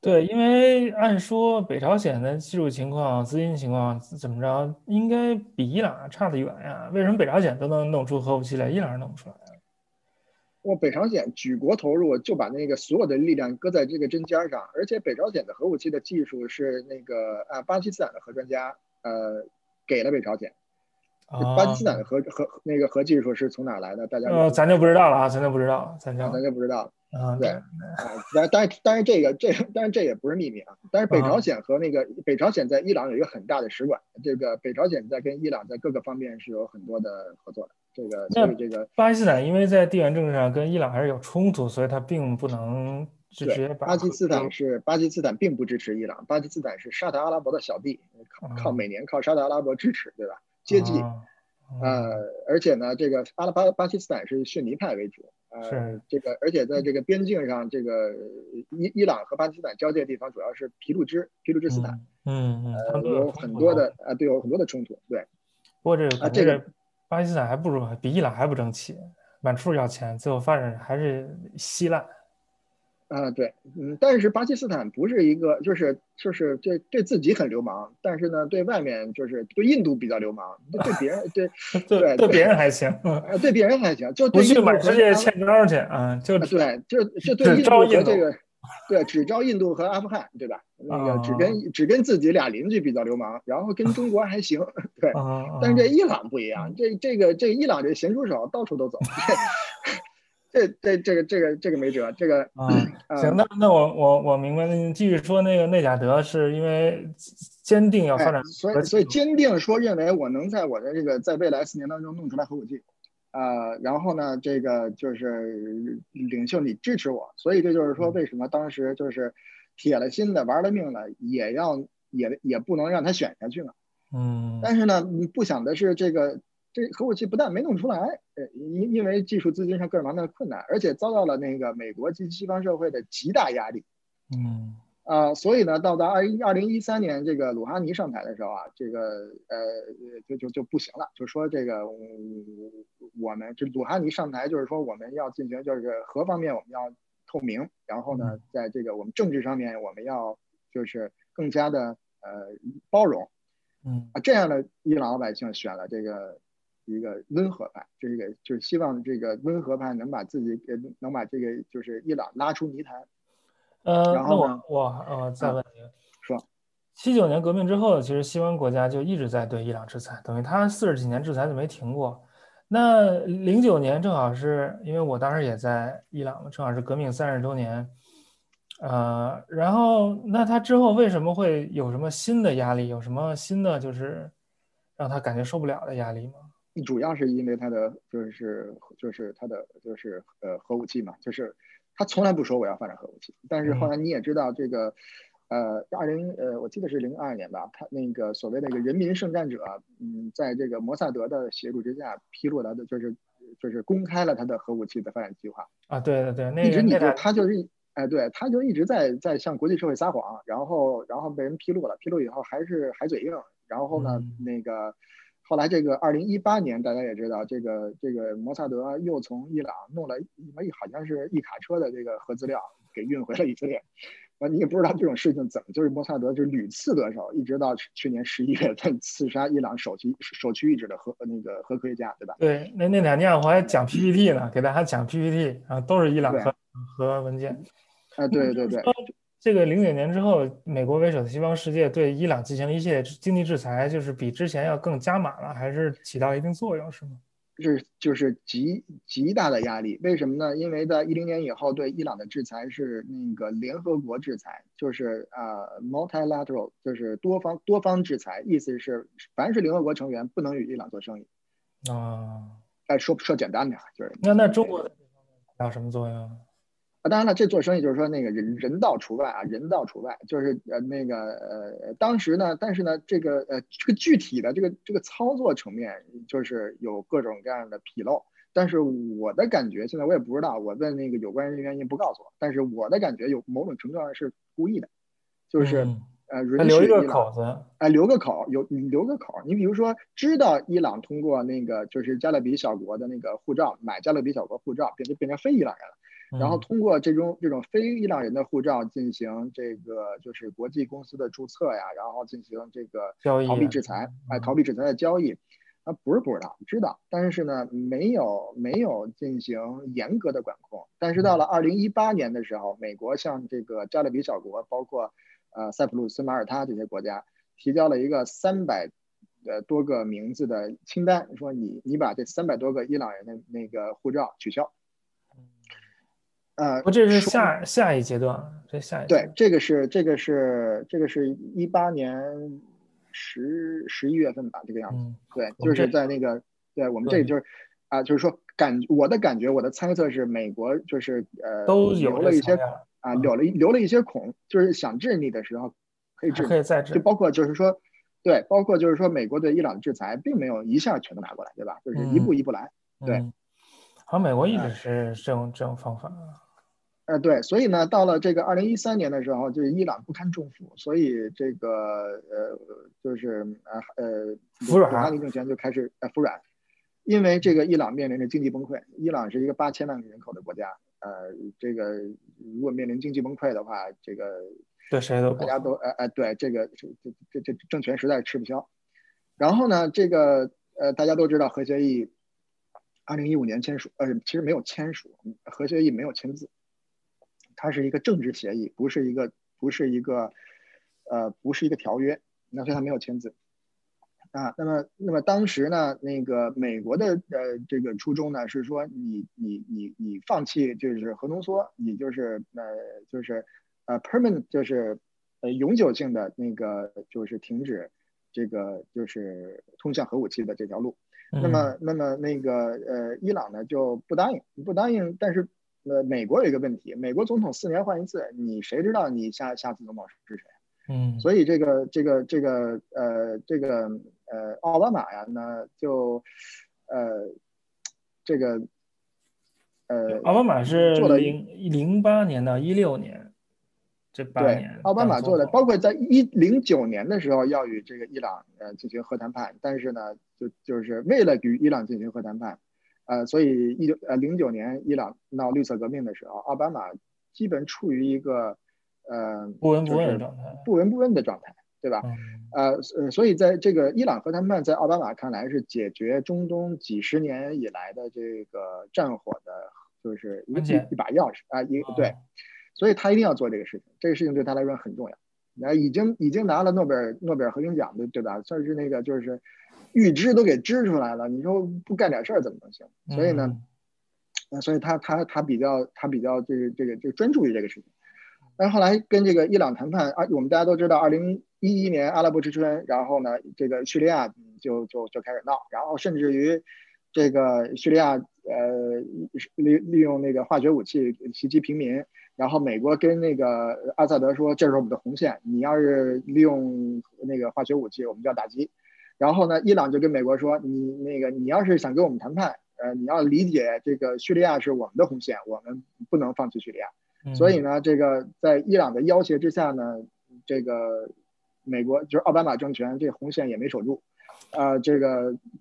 对，因为按说北朝鲜的技术情况、资金情况怎么着，应该比伊朗差得远呀？为什么北朝鲜都能弄出核武器来，伊朗弄不出来啊？我北朝鲜举国投入，就把那个所有的力量搁在这个针尖上，而且北朝鲜的核武器的技术是那个啊，巴基斯坦的核专家呃给了北朝鲜。巴基斯坦的核核那个核技术是从哪来的？大家呃，咱就不知道了啊，咱就不知道，咱就咱就不知道了。啊，对，啊，但但但是这个这但是这也不是秘密啊。但是北朝鲜和那个北朝鲜在伊朗有一个很大的使馆，这个北朝鲜在跟伊朗在各个方面是有很多的合作的。这个所以这个巴基斯坦因为在地缘政治上跟伊朗还是有冲突，所以它并不能直接。巴基斯坦是巴基斯坦并不支持伊朗，巴基斯坦是沙特阿拉伯的小弟，靠靠每年靠沙特阿拉伯支持，对吧？接济，呃，而且呢，这个巴拉巴巴基斯坦是逊尼派为主。呃，这个，而且在这个边境上，这个伊伊朗和巴基斯坦交界的地方主要是皮鲁支皮鲁支斯坦，嗯嗯，呃，有很多的啊，对，有很多的冲突，对。不过这个这个巴基斯坦还不如比伊朗还不争气，满处要钱，最后发展还是稀烂。啊，对，嗯，但是巴基斯坦不是一个，就是就是对对自己很流氓，但是呢，对外面就是对印度比较流氓，对 别人对对对别人还行，啊，对别人还行，就对去满世界欠招去啊，就对，就就对印度和这个，对，只招印度和阿富汗，对吧？那个只跟只跟自己俩邻居比较流氓，然后跟中国还行，对，但是这伊朗不一样，这这个这伊朗这咸猪手到处都走。这这这个这个这个没辙，这个啊行，那那我我我明白了，你继续说那个内贾德是因为坚定要发展，所以所以坚定说认为我能在我的这个在未来四年当中弄出来核武器，啊，然后呢这个就是领袖你支持我，所以这就是说为什么当时就是铁了心的玩了命了也要也也不能让他选下去呢，嗯，但是呢你不想的是这个。这核武器不但没弄出来，呃，因因为技术资金上各种各样的困难，而且遭到了那个美国及西方社会的极大压力。嗯，啊，所以呢，到达二一二零一三年这个鲁哈尼上台的时候啊，这个呃，就就就不行了，就说这个我们这鲁哈尼上台就是说我们要进行就是核方面我们要透明，然后呢，在这个我们政治上面我们要就是更加的呃包容。嗯啊，这样的伊朗老百姓选了这个。一个温和派，这个就是希望这个温和派能把自己给能把这个就是伊朗拉出泥潭。呃，然后我我呃再问一个，说，七九年革命之后，其实西方国家就一直在对伊朗制裁，等于他四十几年制裁就没停过。那零九年正好是因为我当时也在伊朗，正好是革命三十周年，呃，然后那他之后为什么会有什么新的压力？有什么新的就是让他感觉受不了的压力吗？主要是因为他的就是就是他的就是呃核武器嘛，就是他从来不说我要发展核武器，但是后来你也知道这个。呃，二零呃，我记得是零二年吧，他那个所谓的一个人民圣战者，嗯，在这个摩萨德的协助之下，披露了的，就是就是公开了他的核武器的发展计划啊，对对对，那一直你就他就是哎，对，他就一直在在向国际社会撒谎，然后然后被人披露了，披露以后还是还嘴硬，然后呢，那个后来这个二零一八年，大家也知道，这个这个摩萨德又从伊朗弄了一好像是一卡车的这个核资料给运回了以色列。啊，你也不知道这种事情怎么，就是摩萨德就是屡次得手，一直到去年十一月份刺杀伊朗首屈首屈一指的核那个核科学家，对吧？对，那那两天我还讲 PPT 呢，给大家讲 PPT，啊都是伊朗核核文件。啊，对对对。这个零九年之后，美国为首的西方世界对伊朗进行了一些经济制裁，就是比之前要更加码了，还是起到一定作用，是吗？是就是极极大的压力，为什么呢？因为在一零年以后，对伊朗的制裁是那个联合国制裁，就是呃 multilateral，就是多方多方制裁，意思是凡是联合国成员不能与伊朗做生意。啊，哎，说说简单点，就是那那中国有什么作用？啊，当然了，这做生意就是说那个人人道除外啊，人道除外，就是呃那个呃当时呢，但是呢，这个呃这个具体的这个这个操作层面就是有各种各样的纰漏，但是我的感觉现在我也不知道，我问那个有关人员也不告诉我，但是我的感觉有某种程度上是故意的，就是呃留一个口子，哎留个口，有留个口，你比如说知道伊朗通过那个就是加勒比小国的那个护照买加勒比小国护照，变成变成非伊朗人了。然后通过这种这种非伊朗人的护照进行这个就是国际公司的注册呀，然后进行这个逃避制裁，哎，逃避制裁的交易，啊，不是不知道，知道，但是呢，没有没有进行严格的管控。但是到了二零一八年的时候，美国向这个加勒比小国，包括呃塞浦路斯、马耳他这些国家，提交了一个三百呃多个名字的清单，说你你把这三百多个伊朗人的那个护照取消。呃，不，这是下下一阶段，这下一对，这个是这个是这个是一八年十十一月份吧，这个样子。对，就是在那个，对我们这里就是啊，就是说感我的感觉，我的猜测是美国就是呃，都留了一些啊，留了留了一些孔，就是想治你的时候可以治，可以再治。就包括就是说，对，包括就是说美国对伊朗的制裁并没有一下全都拿过来，对吧？就是一步一步来。对，好，美国一直是这种这种方法。呃，对，所以呢，到了这个二零一三年的时候，就是伊朗不堪重负，所以这个呃，就是呃呃，服软，哈尼政权就开始呃服软，因为这个伊朗面临着经济崩溃。伊朗是一个八千万人口的国家，呃，这个如果面临经济崩溃的话，这个对谁都大家都呃呃，对这个这这这这政权实在吃不消。然后呢，这个呃大家都知道核协议，二零一五年签署，呃，其实没有签署核协议，没有签字。它是一个政治协议，不是一个，不是一个，呃，不是一个条约，那所以它没有签字，啊，那么，那么当时呢，那个美国的呃这个初衷呢是说，你你你你放弃就是核浓缩，你就是呃就是呃 permanent 就是呃永久性的那个就是停止这个就是通向核武器的这条路，那么那么那个呃伊朗呢就不答应，不答应，但是。呃美国有一个问题，美国总统四年换一次，你谁知道你下下次总统是谁？嗯，所以这个这个这个呃这个呃奥巴马呀，那就呃这个呃奥巴马是做了零零八年到一六年这八年，奥巴马做的，包括在一零九年的时候要与这个伊朗呃进行核谈判，但是呢，就就是为了与伊朗进行核谈判。呃，所以一九呃零九年伊朗闹绿色革命的时候，奥巴马基本处于一个呃不闻不问的状态，不闻不问的状态，对吧？呃呃，所以在这个伊朗核谈判，在奥巴马看来是解决中东几十年以来的这个战火的，就是一一把钥匙啊，一对。所以他一定要做这个事情，这个事情对他来说很重要。那已经已经拿了诺贝尔诺贝尔和平奖的，对吧？算是那个就是预知都给知出来了，你说不干点事儿怎么能行？所以呢，所以他他他比较他比较这个这个就专注于这个事情。但是后来跟这个伊朗谈判啊，我们大家都知道，二零一一年阿拉伯之春，然后呢，这个叙利亚就就就开始闹，然后甚至于这个叙利亚呃利利用那个化学武器袭击平民，然后美国跟那个阿萨德说这是我们的红线，你要是利用那个化学武器，我们就要打击。然后呢，伊朗就跟美国说，你那个你要是想跟我们谈判，呃，你要理解这个叙利亚是我们的红线，我们不能放弃叙利亚。所以呢，这个在伊朗的要挟之下呢，这个美国就是奥巴马政权这红线也没守住，啊，这个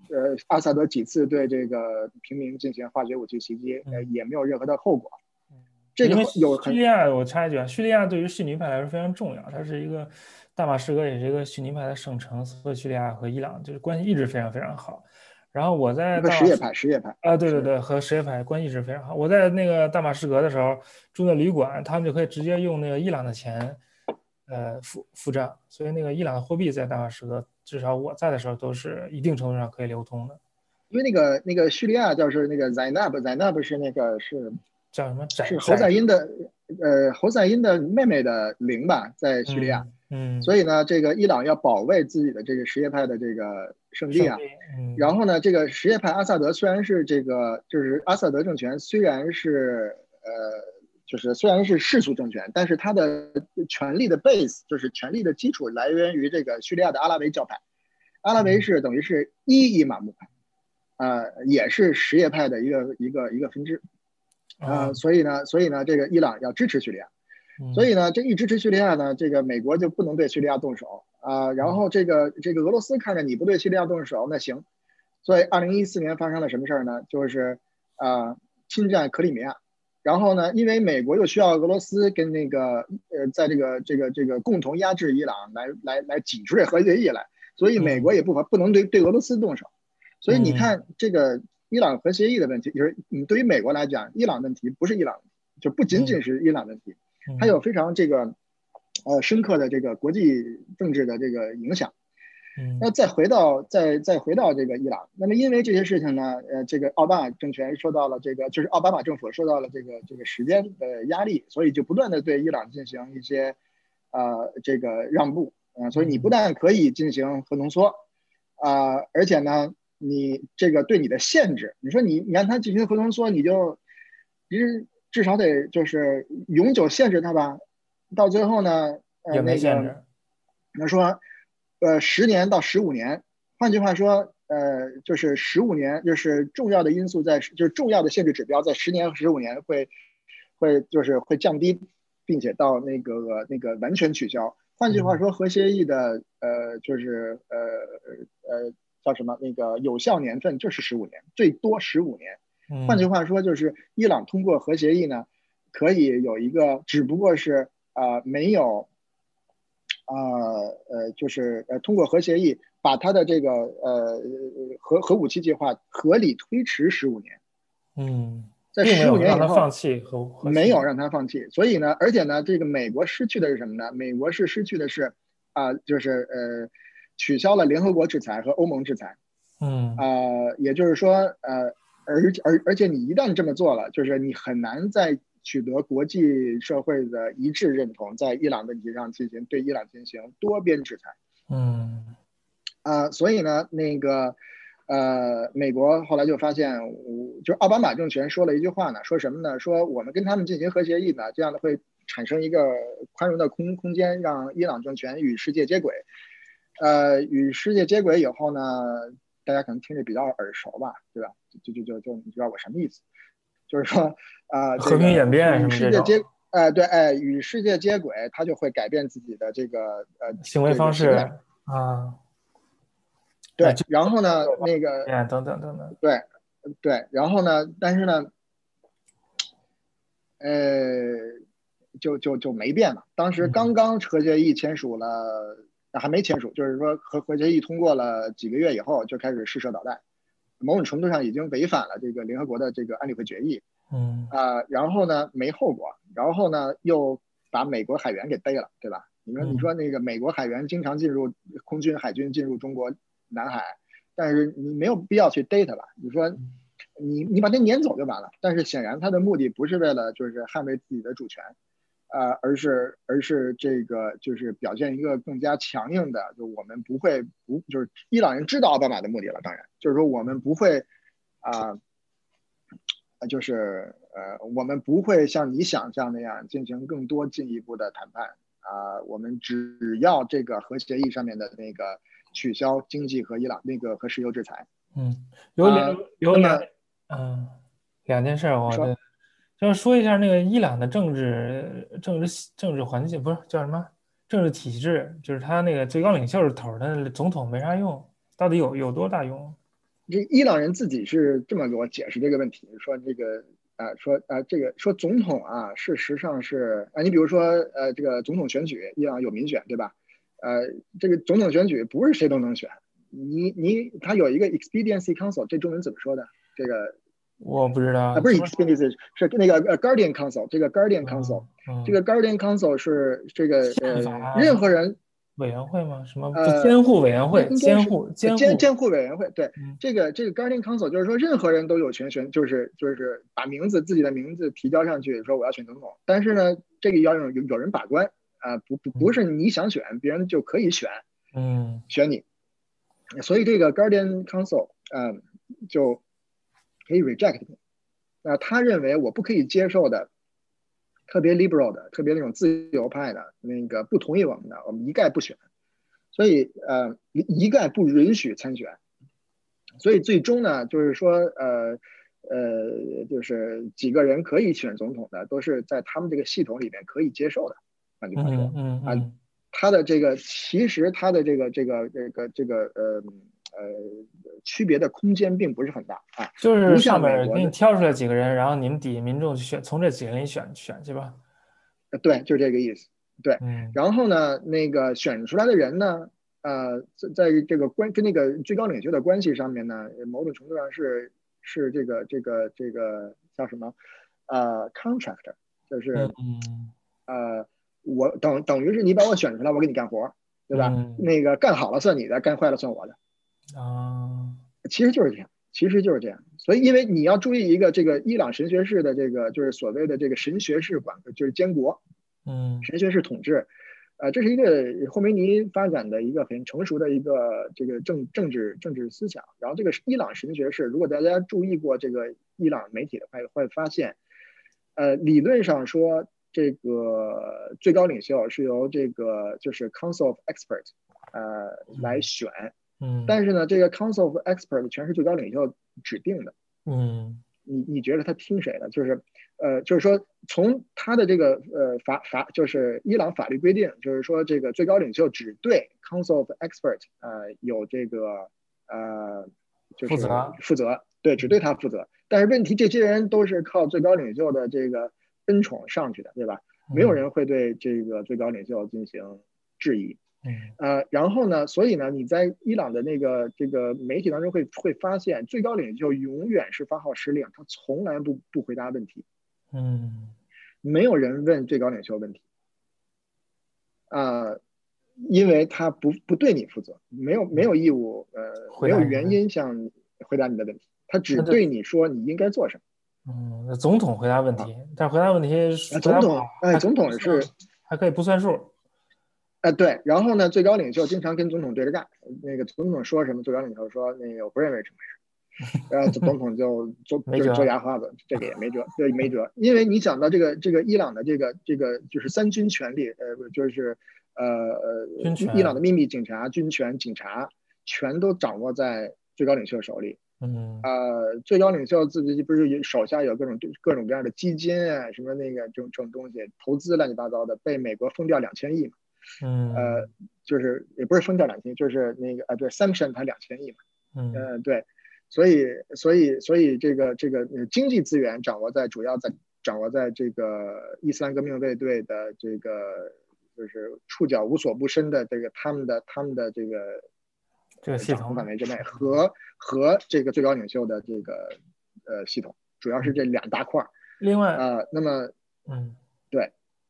呃阿萨德几次对这个平民进行化学武器袭击，呃也没有任何的后果。这个有叙利亚，我插一句啊，叙利亚对于逊尼派来说非常重要，它是一个大马士革也是一个逊尼派的圣城，所以叙利亚和伊朗就是关系一直非常非常好。然后我在什叶派，什叶派啊，对对对，和什叶派关系是非常好。我在那个大马士革的时候住的旅馆，他们就可以直接用那个伊朗的钱，呃付付账，所以那个伊朗的货币在大马士革，至少我在的时候都是一定程度上可以流通的。因为那个那个叙利亚就是那个 Zainab，Zainab 是那个是叫什么？是侯赛因的呃侯赛因的妹妹的陵吧，在叙利亚。嗯，所以呢，这个伊朗要保卫自己的这个什叶派的这个圣地啊。然后呢，这个什叶派阿萨德虽然是这个，就是阿萨德政权虽然是呃，就是虽然是世俗政权，但是它的权力的 base 就是权力的基础来源于这个叙利亚的阿拉维教派。阿拉维是等于是伊伊玛目派，呃，也是什叶派的一个一个一个分支。啊，所以呢，所以呢，这个伊朗要支持叙利亚。所以呢，这一支持叙利亚呢，这个美国就不能对叙利亚动手啊。然后这个这个俄罗斯看着你不对叙利亚动手，那行。所以二零一四年发生了什么事儿呢？就是啊，侵占克里米亚。然后呢，因为美国又需要俄罗斯跟那个呃，在这个这个这个共同压制伊朗，来来来挤出这核协议来。所以美国也不不能对对俄罗斯动手。所以你看这个伊朗核协议的问题，就是你对于美国来讲，伊朗问题不是伊朗，就不仅仅是伊朗问题。它有非常这个，呃，深刻的这个国际政治的这个影响。那再回到再再回到这个伊朗，那么因为这些事情呢，呃，这个奥巴马政权受到了这个，就是奥巴马政府受到了这个这个时间的压力，所以就不断的对伊朗进行一些，呃，这个让步。啊，所以你不但可以进行核浓缩，啊，而且呢，你这个对你的限制，你说你你让他进行核浓缩，你就其实。至少得就是永久限制他吧，到最后呢，呃，那个，他说，呃，十年到十五年，换句话说，呃，就是十五年，就是重要的因素在，就是重要的限制指标在十年和十五年会，会就是会降低，并且到那个那个完全取消。换句话说，核协议的呃，就是呃呃叫什么那个有效年份就是十五年，最多十五年。换句话说，就是伊朗通过核协议呢，可以有一个，只不过是呃没有，呃呃，就是呃通过核协议把他的这个呃核核武器计划合理推迟十五年。嗯，在十五年以后放弃核没有让他放弃，所以呢，而且呢，这个美国失去的是什么呢？美国是失去的是啊，就是呃取消了联合国制裁和欧盟制裁。嗯啊，也就是说呃。而而而且你一旦这么做了，就是你很难再取得国际社会的一致认同，在伊朗问题上进行对伊朗进行多边制裁。嗯，啊，所以呢，那个呃，美国后来就发现，就奥巴马政权说了一句话呢，说什么呢？说我们跟他们进行核协议呢，这样的会产生一个宽容的空空间，让伊朗政权与世界接轨。呃，与世界接轨以后呢？大家可能听着比较耳熟吧，对吧？就就就就你知道我什么意思？就是说，啊，和平演变，与世界接，哎，对，哎，与世界接轨，他就会改变自己的这个呃行为方式啊。对，然后呢，那个等等等等，对对，然后呢，但是呢，呃，就就就没变嘛。当时刚刚核协议签署了。那还没签署，就是说核核协议通过了几个月以后就开始试射导弹，某种程度上已经违反了这个联合国的这个安理会决议。嗯啊，然后呢没后果，然后呢又把美国海员给逮了，对吧？你说你说那个美国海员经常进入空军海军进入中国南海，但是你没有必要去逮他吧？你说你你把他撵走就完了，但是显然他的目的不是为了就是捍卫自己的主权。呃，而是而是这个就是表现一个更加强硬的，就我们不会不就是伊朗人知道奥巴马的目的了，当然就是说我们不会啊，就是呃我们不会像你想象那样进行更多进一步的谈判啊，我们只要这个核协议上面的那个取消经济和伊朗那个和石油制裁。嗯，有两有两嗯两件事我说。要说一下那个伊朗的政治政治政治环境，不是叫什么政治体制，就是他那个最高领袖是头，他总统没啥用，到底有有多大用？这伊朗人自己是这么给我解释这个问题，说这个啊，说啊，这个说总统啊，事实上是啊，你比如说呃，这个总统选举，伊朗有民选，对吧？呃，这个总统选举不是谁都能选，你你他有一个 expediency council，这中文怎么说的？这个。我不知道啊，不是 expediency，是那个呃 guardian council，这个 guardian council，这个 guardian council 是这个呃任何人委员会吗？什么监护委员会？监护监监监护委员会？对，这个这个 guardian council 就是说任何人都有权选，就是就是把名字自己的名字提交上去，说我要选总统。但是呢，这个要有有人把关啊，不不不是你想选，别人就可以选，嗯，选你。所以这个 guardian council，嗯，就。可以 reject 你，那他认为我不可以接受的，特别 liberal 的，特别那种自由派的那个不同意我们的，我们一概不选，所以呃一一概不允许参选，所以最终呢，就是说呃呃就是几个人可以选总统的，都是在他们这个系统里面可以接受的，换句话说，嗯。啊，他的这个其实他的这个这个这个这个呃。呃，区别的空间并不是很大啊，就是上面给你挑出来几个人，然后你们底下民众去选，从这几个人里选选去吧。呃，对，就这个意思。对，然后呢，那个选出来的人呢，呃，在在这个关跟那个最高领袖的关系上面呢，某种程度上是是这个这个这个叫什么？呃，contractor，就是呃，我等等于是你把我选出来，我给你干活，对吧？那个干好了算你的，干坏了算我的。啊，其实就是这样，其实就是这样。所以，因为你要注意一个这个伊朗神学式的这个，就是所谓的这个神学式管，就是监国，嗯，神学式统治，呃，这是一个霍梅尼发展的一个很成熟的一个这个政政治政治思想。然后，这个伊朗神学式，如果大家注意过这个伊朗媒体的话，会发现，呃，理论上说，这个最高领袖是由这个就是 Council of Expert，呃，来选。嗯，但是呢，这个 Council of Expert 全是最高领袖指定的。嗯，你你觉得他听谁的？就是，呃，就是说从他的这个呃法法，就是伊朗法律规定，就是说这个最高领袖只对 Council of Expert 呃有这个呃就是负责负责，对，只对他负责。但是问题，这些人都是靠最高领袖的这个恩宠上去的，对吧？没有人会对这个最高领袖进行质疑。嗯呃，然后呢？所以呢，你在伊朗的那个这个媒体当中会会发现，最高领袖永远是发号施令，他从来不不回答问题。嗯，没有人问最高领袖问题，啊，因为他不不对你负责，没有没有义务，呃，没有原因向回答你的问题，他只对你说你应该做什么。嗯，总统回答问题，但回答问题，总统哎，总统是还可以不算数。哎，对，然后呢，最高领袖经常跟总统对着干。那个总统说什么，最高领袖说那个我不认为这么回事，然后总 统就 做就做牙花子，这个也没辙，对，没辙。因为你想到这个这个伊朗的这个这个就是三军权力，呃，就是呃呃，伊朗的秘密警察、军权、警察全都掌握在最高领袖手里。嗯，呃，最高领袖自己不是手下有各种各种各样的基金啊，什么那个这种这种东西，投资乱七八糟的，被美国封掉两千亿嘛。嗯，呃，就是也不是封掉两千，就是那个啊，对，sanction 它两千亿嘛，嗯，呃，对，所以所以所以这个这个经济资源掌握在主要在掌握在这个伊斯兰革命卫队的这个就是触角无所不伸的这个他们的他们的这个这个系统范围之内和和这个最高领袖的这个呃系统，主要是这两大块儿。另外。啊，那么嗯，对，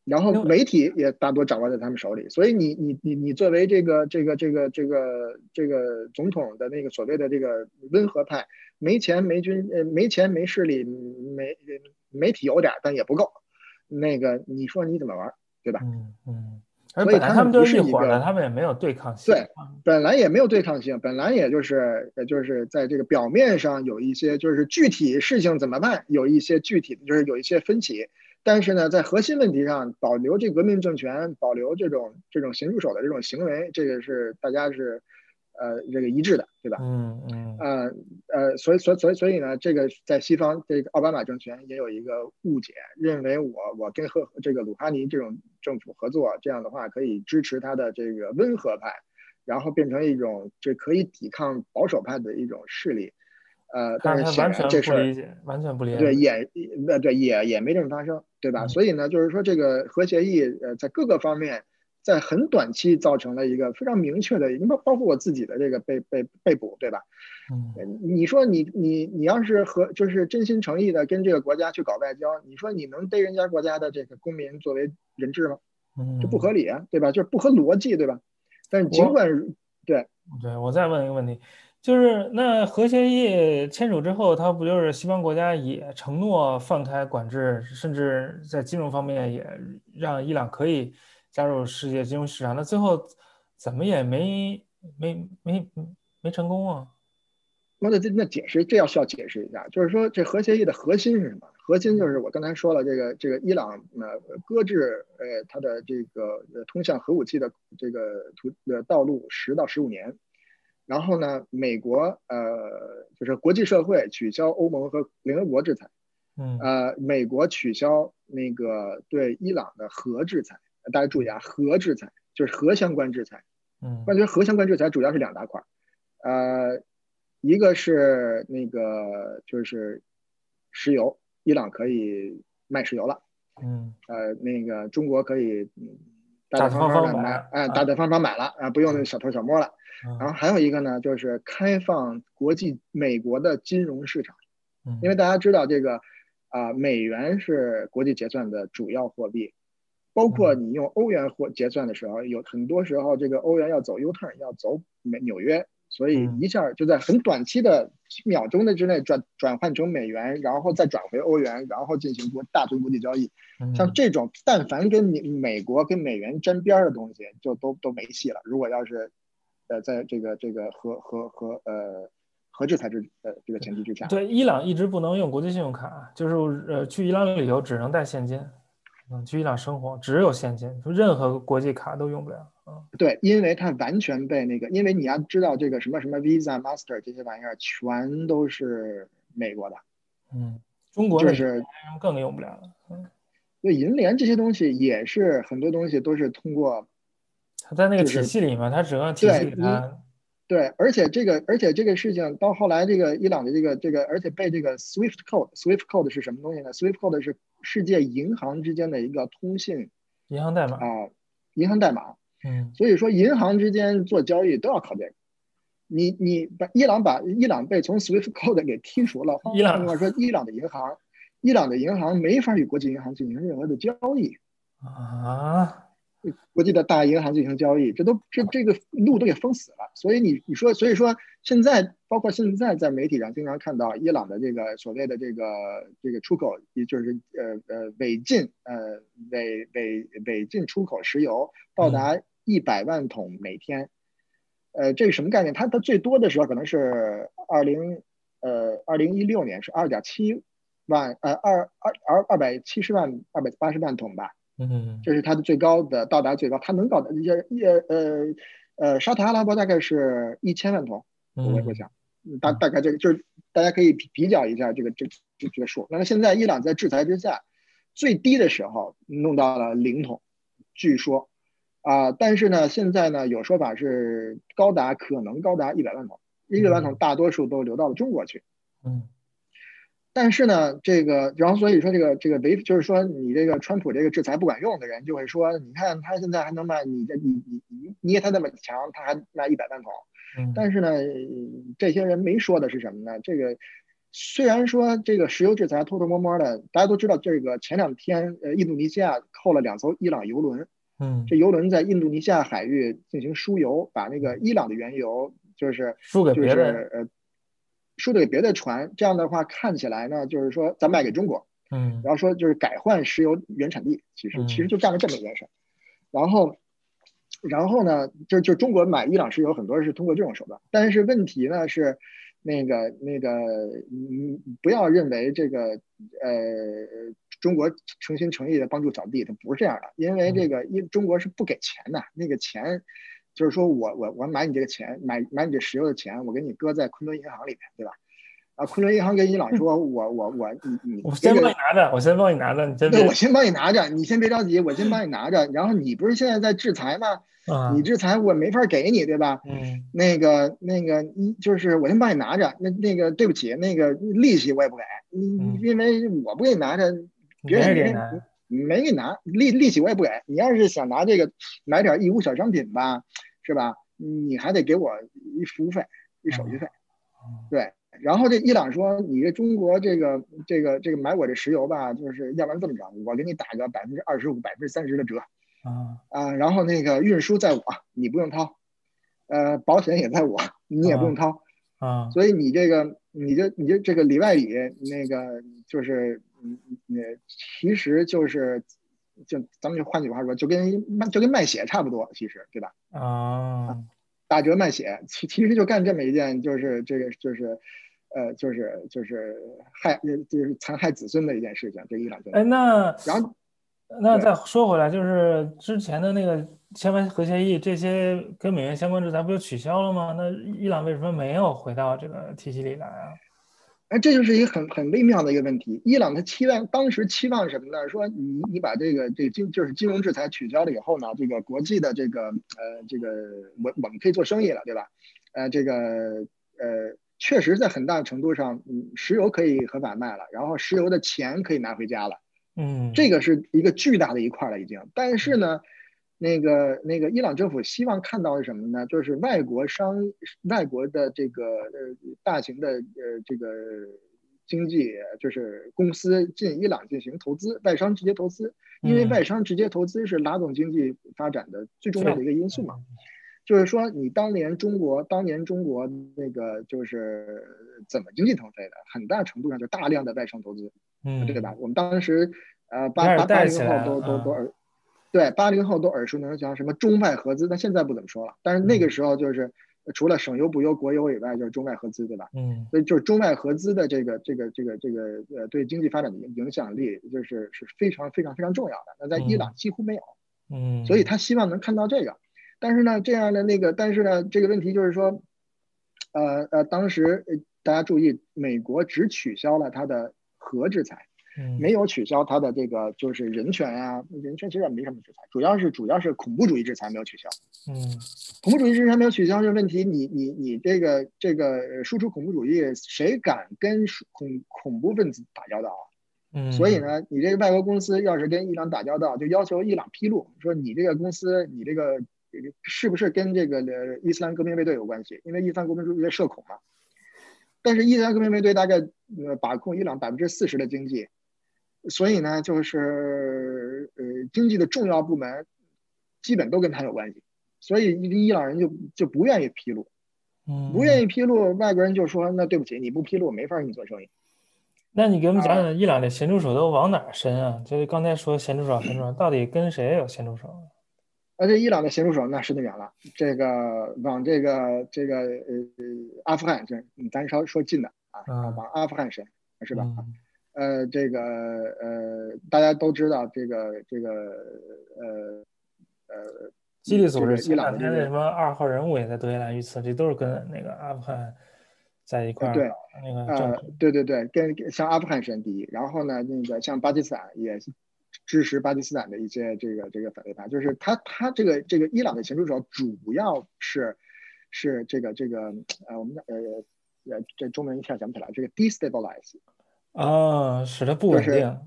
然后媒体也大多掌握在他们手里，所以你你你你作为这个这个这个这个这个总统的那个所谓的这个温和派，没钱没军呃没钱没势力没媒体有点但也不够，那个你说你怎么玩，对吧？嗯嗯。所以他们就是一伙的，他们也没有对抗性。对，本来也没有对抗性，本来也就是，也就是在这个表面上有一些，就是具体事情怎么办，有一些具体的，就是有一些分歧。但是呢，在核心问题上保留这革命政权，保留这种这种行出手的这种行为，这个是大家是。呃，这个一致的，对吧？嗯嗯。呃呃，所以所以所以所以呢，这个在西方，这个奥巴马政权也有一个误解，认为我我跟和这个鲁哈尼这种政府合作，这样的话可以支持他的这个温和派，然后变成一种这可以抵抗保守派的一种势力。呃，但是显然这事完全不理解，对也呃对也也没这么发生，对吧？所以呢，就是说这个核协议呃在各个方面。在很短期造成了一个非常明确的，包包括我自己的这个被被被捕，对吧？嗯，你说你你你要是和就是真心诚意的跟这个国家去搞外交，你说你能逮人家国家的这个公民作为人质吗？嗯，这不合理啊，对吧？就是不合逻辑，对吧？但是尽管对对，我再问一个问题，就是那核协议签署之后，它不就是西方国家也承诺放开管制，甚至在金融方面也让伊朗可以。加入世界金融市场，那最后怎么也没没没没成功啊？那那那解释，这要需要解释一下，就是说这核协议的核心是什么？核心就是我刚才说了，这个这个伊朗呃搁置呃它的这个通向核武器的这个途呃道路十到十五年，然后呢，美国呃就是国际社会取消欧盟和联合国制裁，嗯呃美国取消那个对伊朗的核制裁。大家注意啊，核制裁就是核相关制裁。嗯，关于核相关制裁主要是两大块，呃，一个是那个就是石油，伊朗可以卖石油了。嗯，呃，那个中国可以大大方方买，哎，大大方方买了啊，不用那小偷小摸了。然后还有一个呢，就是开放国际美国的金融市场，因为大家知道这个啊，美元是国际结算的主要货币。包括你用欧元或结算的时候，有很多时候这个欧元要走 U turn，要走美纽约，所以一下就在很短期的秒钟的之内转转换成美元，然后再转回欧元，然后进行国大宗国际交易。像这种但凡跟你美国跟美元沾边的东西，就都都没戏了。如果要是呃在这个这个和和和呃和制裁制呃这个前提之下，对，伊朗一直不能用国际信用卡，就是呃去伊朗旅游只能带现金。嗯，去伊朗生活只有现金，就任何国际卡都用不了。嗯，对，因为它完全被那个，因为你要知道这个什么什么 Visa、Master 这些玩意儿全都是美国的。嗯，中国就是更用不了了。嗯，对银联这些东西也是很多东西都是通过，它在那个体系里面，它只能体系它。对，而且这个，而且这个事情到后来，这个伊朗的这个这个，而且被这个 SWIFT code，SWIFT code 是什么东西呢？SWIFT code 是世界银行之间的一个通信银行代码啊，银行代码。嗯，所以说银行之间做交易都要靠这个。你你把伊朗把伊朗被从 SWIFT code 给剔除了，伊朗话说，伊朗的银行，伊朗的银行没法与国际银行进行任何的交易啊。国际的大银行进行交易，这都这这个路都给封死了。所以你你说，所以说现在包括现在在媒体上经常看到伊朗的这个所谓的这个这个出口，也就是呃呃违禁呃违违违禁出口石油到达一百万桶每天，呃这是什么概念？它它最多的时候可能是二零呃二零一六年是二点七万呃二二二二百七十万二百八十万桶吧。嗯，这是它的最高的到达最高，它能搞的一些也呃呃沙特阿拉伯大概是一千万桶，我我想大大概这个就是大家可以比比较一下这个这这这个数。那么现在伊朗在制裁之下，最低的时候弄到了零桶，据说啊，但是呢现在呢有说法是高达可能高达一百万桶，一百万桶大多数都流到了中国去。嗯。但是呢，这个，然后所以说这个这个违，就是说你这个川普这个制裁不管用的人，就会说，你看他现在还能卖，你这你你你捏他那么强，他还卖一百万桶。但是呢，这些人没说的是什么呢？这个虽然说这个石油制裁偷偷摸摸的，大家都知道，这个前两天呃，印度尼西亚扣了两艘伊朗油轮，嗯，这游轮在印度尼西亚海域进行输油，把那个伊朗的原油就是输给别的呃，输给别的船，这样的话看起来呢，就是说咱卖给中国，嗯，然后说就是改换石油原产地，其实其实就干了这么一件事，然后。然后呢，就就中国买伊朗石油很多是通过这种手段，但是问题呢是，那个那个，你不要认为这个呃中国诚心诚意的帮助扫地，它不是这样的，因为这个因中国是不给钱的，那个钱就是说我我我买你这个钱，买买你这石油的钱，我给你搁在昆仑银行里面，对吧？啊，昆仑银行跟伊朗说，我我我你你，我先帮你拿着，我先帮你拿着，你先对，我先帮你拿着，你先别着急，我先帮你拿着，然后你不是现在在制裁吗？你制裁我没法给你，对吧？嗯，那个那个，一就是我先帮你拿着，那那个对不起，那个利息我也不给，你因为我不给你拿着，别人没没给你拿利利息我也不给。你要是想拿这个买点义乌小商品吧，是吧？你还得给我一服务费，一手续费。对，然后这伊朗说，你这中国这个这个这个买我这石油吧，就是要不然这么着，我给你打个百分之二十五、百分之三十的折。啊啊，然后那个运输在我，你不用掏，呃，保险也在我，你也不用掏啊，所以你这个，你就你就这个里外里那个就是，嗯嗯，其实就是，就咱们就换句话说，就跟卖就跟卖血差不多，其实对吧？啊，打折卖血，其其实就干这么一件，就是这个就是，呃，就是就是害就是残害子孙的一件事情，这伊朗就哎那然后。那再说回来，就是之前的那个签完核协议，这些跟美元相关制裁不就取消了吗？那伊朗为什么没有回到这个体系里来啊？哎，这就是一个很很微妙的一个问题。伊朗他期望当时期望什么呢？说你你把这个这个金就是金融制裁取消了以后呢，这个国际的这个呃这个我我们可以做生意了，对吧？呃，这个呃确实在很大程度上，嗯，石油可以合法卖了，然后石油的钱可以拿回家了。嗯，这个是一个巨大的一块了，已经。但是呢，那个那个伊朗政府希望看到是什么呢？就是外国商、外国的这个呃大型的呃这个经济，就是公司进伊朗进行投资，外商直接投资，因为外商直接投资是拉动经济发展的最重要的一个因素嘛。就是说，你当年中国当年中国那个就是怎么经济腾飞的？很大程度上就大量的外商投资。嗯，对吧？我们当时，呃，八八八零后都都都耳，对，八零后都耳熟能详，什么中外合资，但现在不怎么说了。但是那个时候就是除了省优不优国优以外，就是中外合资，对吧？嗯，所以就是中外合资的这个这个这个这个呃，对经济发展的影响力，就是是非常非常非常重要的。那在伊朗几乎没有，嗯，所以他希望能看到这个。但是呢，这样的那个，但是呢，这个问题就是说，呃呃，当时大家注意，美国只取消了他的。核制裁，没有取消他的这个就是人权啊，人权其实也没什么制裁，主要是主要是恐怖主义制裁没有取消。嗯，恐怖主义制裁没有取消这问题，你你你这个这个输出恐怖主义，谁敢跟恐恐怖分子打交道啊？嗯，所以呢，你这个外国公司要是跟伊朗打交道，就要求伊朗披露，说你这个公司你这个是不是跟这个伊斯兰革命卫队有关系？因为伊斯兰革命卫队涉恐嘛。但是伊斯兰革命卫队大概呃把控伊朗百分之四十的经济，所以呢，就是呃经济的重要部门基本都跟他有关系，所以伊朗人就就不愿意披露，嗯，不愿意披露，外国人就说那对不起，你不披露，没法跟你做生意。那你给我们讲讲伊朗的咸猪手都往哪伸啊？就是刚才说咸猪手，咸猪手到底跟谁有咸猪手？而且伊朗的咸猪手那伸得远了，这个往这个这个呃阿富汗，这咱稍说近的啊，往阿富汗伸是吧？呃，这个呃大家都知道这个这个呃呃，基地组织伊朗的那什么二号人物也在德黑兰遇刺，这都是跟那个阿富汗在一块儿。对，那个呃，对对对，跟像阿富汗伸第一，然后呢，那个像巴基斯坦也。支持巴基斯坦的一些这个这个反对派，就是他他这个这个伊朗的前助手主要是是这个这个呃我们呃呃这中文一下想不起来，这个 destabilize 啊，使它不稳定，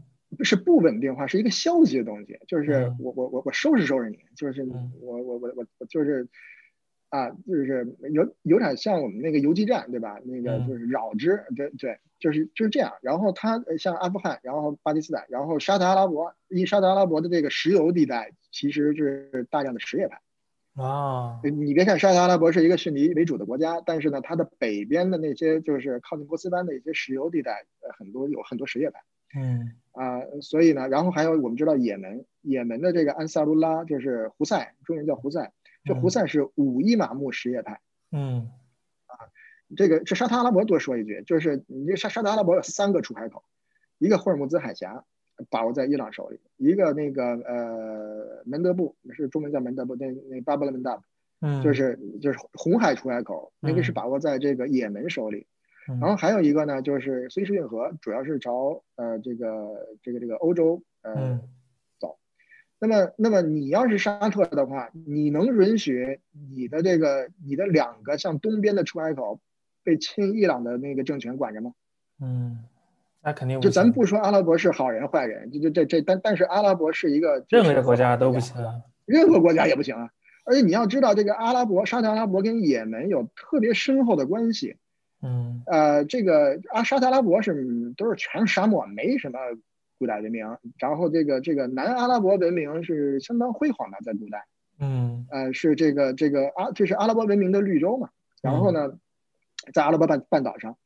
是不稳定化，是一个消极的东西，就是我我我我收拾收拾你，就是我我我我我就是啊，就是有有点像我们那个游击战，对吧？那个就是扰之，对对，就是就是这样。然后它像阿富汗，然后巴基斯坦，然后沙特阿拉伯，以沙特阿拉伯的这个石油地带，其实是大量的什叶派。啊，你别看沙特阿拉伯是一个逊尼为主的国家，但是呢，它的北边的那些就是靠近波斯湾的一些石油地带，呃，很多有很多什叶派。嗯啊，所以呢，然后还有我们知道也门，也门的这个安萨鲁拉就是胡塞，中文叫胡塞。这胡塞是五伊玛目什叶派。嗯啊，这个这沙特阿拉伯多说一句，就是你这沙沙特阿拉伯有三个出海口，一个霍尔木兹海峡。把握在伊朗手里，一个那个呃门德布是中文叫门德布，那那巴布勒门达，嗯，就是就是红海出海口，那个是把握在这个也门手里，然后还有一个呢就是苏伊士运河，主要是朝呃这个这个这个欧洲呃走，那么那么你要是沙特的话，你能允许你的这个你的两个向东边的出海口被亲伊朗的那个政权管着吗？嗯。那肯定就咱不说阿拉伯是好人坏人，就就这这，但但是阿拉伯是一个任何一个国家都不行，任何国家也不行啊。而且你要知道，这个阿拉伯沙特阿拉伯跟也门有特别深厚的关系。嗯，呃，这个阿沙特阿拉伯是都是全是沙漠，没什么古代文明。然后这个这个南阿拉伯文明是相当辉煌的，在古代。嗯，呃，是这个这个阿这是阿拉伯文明的绿洲嘛。然后呢，在阿拉伯半半岛上。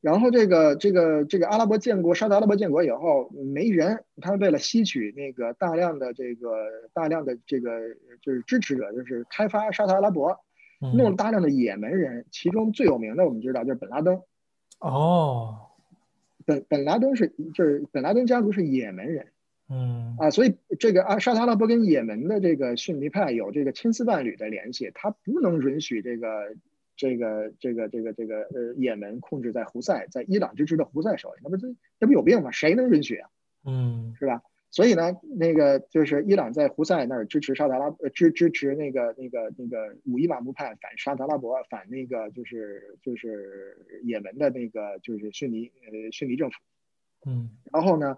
然后这个这个这个阿拉伯建国，沙特阿拉伯建国以后没人，他们为了吸取那个大量的这个大量的这个就是支持者，就是开发沙特阿拉伯，弄了大量的也门人，其中最有名的我们知道就是本拉登。哦，本本拉登是就是本拉登家族是也门人。嗯啊，所以这个阿沙特阿拉伯跟也门的这个逊尼派有这个千丝万缕的联系，他不能允许这个。这个这个这个这个呃，也门控制在胡塞，在伊朗支持的胡塞手里，那不这这不有病吗？谁能允许啊？嗯，是吧？所以呢，那个就是伊朗在胡塞那儿支持沙特阿拉支支持那个那个那个五伊马木派反沙特阿拉伯，反那个就是就是也门的那个就是逊尼呃逊尼政府。嗯，然后呢，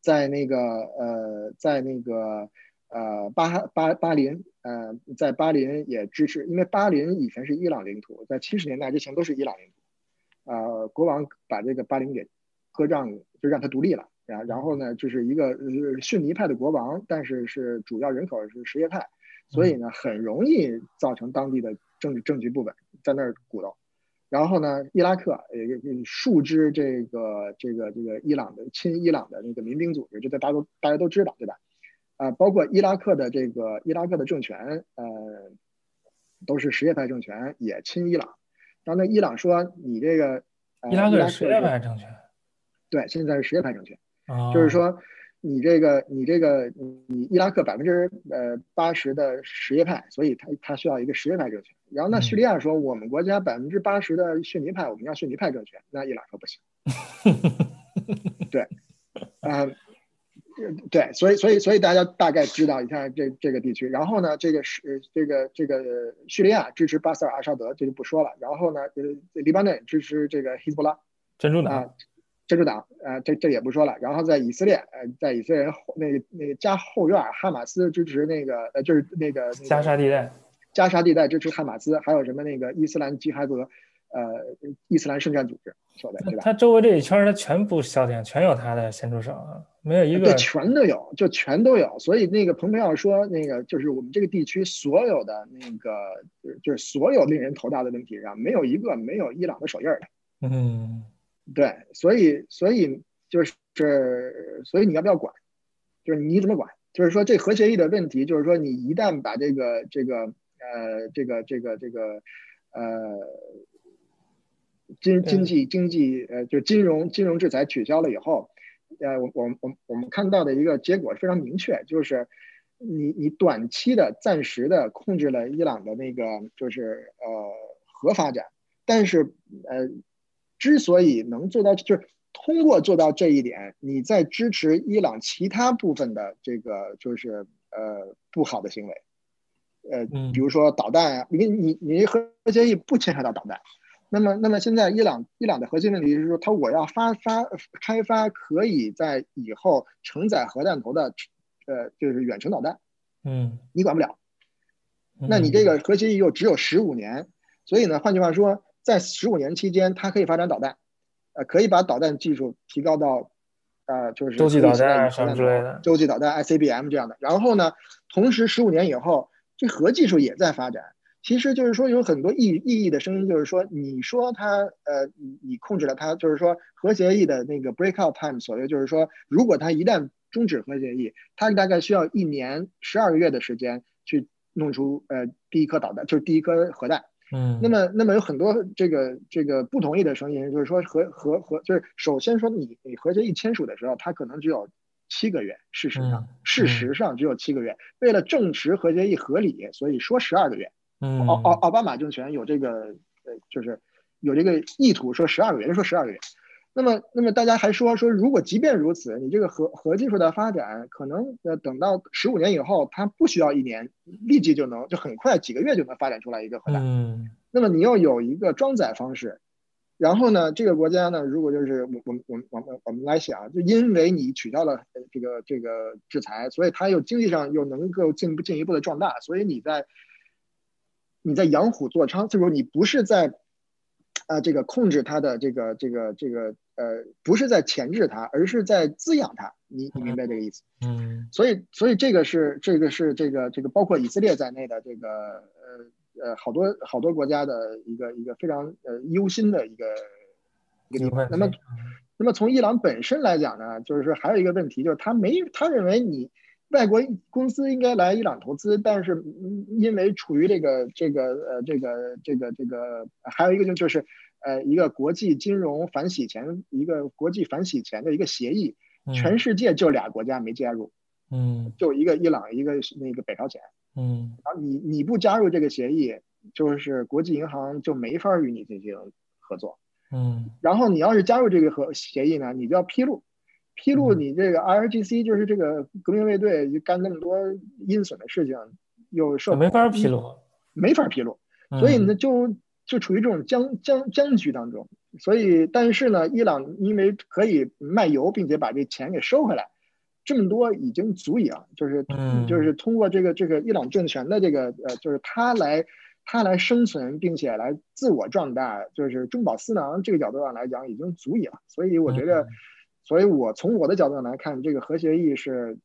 在那个呃在那个。呃，巴巴巴林，呃，在巴林也支持，因为巴林以前是伊朗领土，在七十年代之前都是伊朗领土。呃，国王把这个巴林给割让，就让他独立了。然然后呢，就是一个逊尼派的国王，但是是主要人口是什叶派，所以呢，很容易造成当地的政治政局不稳，在那儿鼓捣。然后呢，伊拉克也数支这个这个这个伊朗的亲伊朗的那个民兵组织，这大家都大家都知道，对吧？啊，包括伊拉克的这个伊拉克的政权，呃，都是什叶派政权，也亲伊朗。然后呢，伊朗说你这个伊拉克是什叶派政权，对，现在是什叶派政权，就是说你这个你这个你伊拉克百分之呃八十的什叶派，所以他他需要一个什叶派政权。然后那叙利亚说我们国家百分之八十的逊尼派，我们要逊尼派政权，那伊朗说不行。对，啊。对，所以所以所以大家大概知道一下这这个地区。然后呢，这个是这个这个叙利亚支持巴塞尔阿沙德，这就不说了。然后呢，呃，黎巴嫩支持这个希斯布拉，珍珠党，珍珠党，啊，这这也不说了。然后在以色列，呃，在以色列人那个那个家后院，哈马斯支持那个呃，就是那个加沙地带，加沙地带支持哈马斯，还有什么那个伊斯兰吉哈德，呃，伊斯兰圣战组织。对吧他周围这一圈，他全部消停，全有他的先出手，没有一个。对，全都有，就全都有。所以那个蓬佩奥说，那个就是我们这个地区所有的那个，就是所有令人头大的问题上，没有一个没有伊朗的手印的。嗯，对，所以所以就是，所以你要不要管？就是你怎么管？就是说这核协议的问题，就是说你一旦把这个这个呃这个这个这个呃。经经济经济呃，就金融金融制裁取消了以后，呃，我我我我们看到的一个结果非常明确，就是你你短期的暂时的控制了伊朗的那个就是呃核发展，但是呃之所以能做到，就是通过做到这一点，你在支持伊朗其他部分的这个就是呃不好的行为，呃，比如说导弹啊，你你你核协议不牵扯到导弹。那么，那么现在伊朗伊朗的核心问题是说，他我要发发开发可以在以后承载核弹头的，呃，就是远程导弹。嗯，你管不了。那你这个核协议又只有十五年，所以呢，换句话说，在十五年期间，它可以发展导弹，呃，可以把导弹技术提高到，呃，就是洲际导弹什么之类的，洲际导弹 ICBM 这样的。然后呢，同时十五年以后，这核技术也在发展。其实就是说，有很多异异议的声音，就是说，你说它，呃，你你控制了它，就是说核协议的那个 breakout time，所谓就是说，如果它一旦终止核协议，它大概需要一年十二个月的时间去弄出呃第一颗导弹，就是第一颗核弹。嗯。那么，那么有很多这个这个不同意的声音，就是说核核核，就是首先说你你核协议签署的时候，它可能只有七个月，事实上，事实上只有七个月。为了证实核协议合理，所以说十二个月。奥奥奥巴马政权有这个呃，就是有这个意图，说十二个月，说十二个月。那么，那么大家还说说，如果即便如此，你这个核核技术的发展，可能呃等到十五年以后，它不需要一年，立即就能，就很快几个月就能发展出来一个核弹。嗯。那么你要有一个装载方式，然后呢，这个国家呢，如果就是我我我我们我们来想，就因为你取消了这个这个制裁，所以它又经济上又能够进进一步的壮大，所以你在。你在养虎作伥，就是说你不是在，啊，这个控制它的这个这个这个呃，不是在钳制它，而是在滋养它。你你明白这个意思？嗯。所以所以这个是这个是这个这个包括以色列在内的这个呃呃好多好多国家的一个一个非常呃忧心的一个一个地方。那么那么从伊朗本身来讲呢，就是说还有一个问题，就是他没他认为你。外国公司应该来伊朗投资，但是因为处于这个这个呃这个这个这个，还有一个就就是呃一个国际金融反洗钱一个国际反洗钱的一个协议，全世界就俩国家没加入，嗯，就一个伊朗，一个那个北朝鲜，嗯，然后你你不加入这个协议，就是国际银行就没法与你进行合作，嗯，然后你要是加入这个合协议呢，你就要披露。披露你这个 IRGC 就是这个革命卫队就干那么多阴损的事情，又受没法披露，没法披露，所以呢就就处于这种僵僵僵局当中。所以，但是呢，伊朗因为可以卖油，并且把这钱给收回来，这么多已经足以啊，就是就是通过这个这个伊朗政权的这个呃，就是他来他来生存，并且来自我壮大，就是中饱私囊这个角度上来讲，已经足以了。所以我觉得。所以，我从我的角度来看，这个和协议是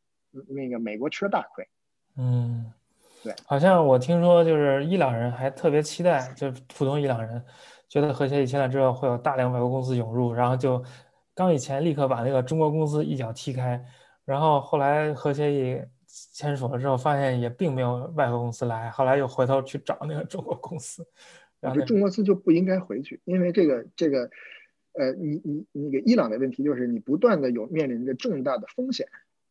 那个美国吃了大亏。嗯，对，好像我听说，就是伊朗人还特别期待，就普通伊朗人觉得和协议签了之后会有大量外国公司涌入，然后就刚以前立刻把那个中国公司一脚踢开，然后后来和协议签署了之后，发现也并没有外国公司来，后来又回头去找那个中国公司，然后中国公司就不应该回去，因为这个这个。呃，你你那个伊朗的问题就是你不断的有面临着重大的风险，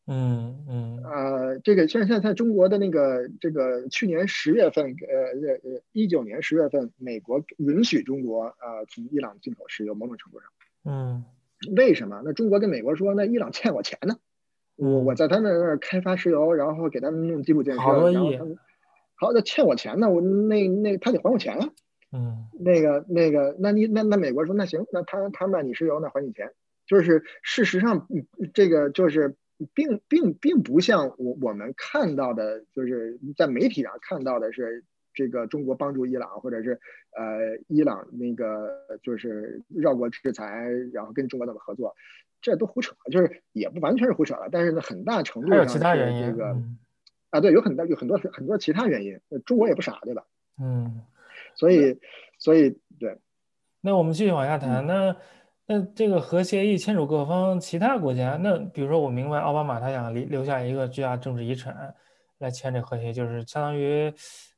嗯嗯，呃，这个像现在中国的那个这个去年十月份，呃呃呃一九年十月份，美国允许中国啊从伊朗进口石油，某种程度上，嗯，为什么？那中国跟美国说，那伊朗欠我钱呢，我我在他那儿开发石油，然后给他们弄基础建设，好好，那欠我钱呢，我那那他得还我钱啊。嗯，那个那个，那你那那美国说那行，那他他卖你石油，那还你钱。就是事实上，这个就是并并并不像我我们看到的，就是在媒体上看到的是这个中国帮助伊朗，或者是呃伊朗那个就是绕过制裁，然后跟中国怎么合作，这都胡扯，就是也不完全是胡扯了。但是呢，很大程度上是这个啊，对，有很大有很多很多其他原因。中国也不傻，对吧？嗯。所以，所以对，那我们继续往下谈。那那这个核协议签署各方，其他国家，那比如说我明白奥巴马他想留留下一个巨大政治遗产来签这核协议，就是相当于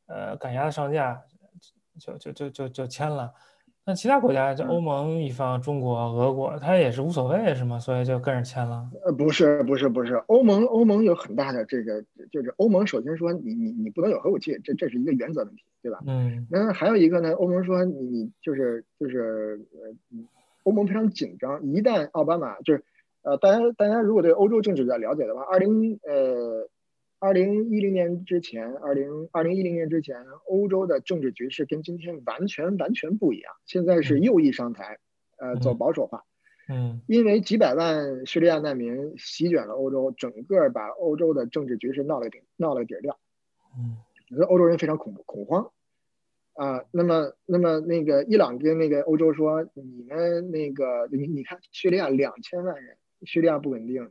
呃赶鸭子上架，就就就就就签了。那其他国家，就欧盟一方，中国、俄国，他也是无所谓，是吗？所以就跟着签了。呃，不是，不是，不是，欧盟，欧盟有很大的这个，就是欧盟首先说，你你你不能有核武器，这这是一个原则问题，对吧？嗯。那还有一个呢，欧盟说你你就是就是呃，欧盟非常紧张，一旦奥巴马就是呃，大家大家如果对欧洲政治比较了解的话，二零呃。二零一零年之前，二零二零一零年之前，欧洲的政治局势跟今天完全完全不一样。现在是右翼上台，呃，走保守化。嗯，因为几百万叙利亚难民席卷了欧洲，整个把欧洲的政治局势闹了个底，闹了个底儿掉。嗯，欧洲人非常恐恐慌。啊，那么，那么那个伊朗跟那个欧洲说，你们那个，你你看叙利亚两千万人，叙利亚不稳定，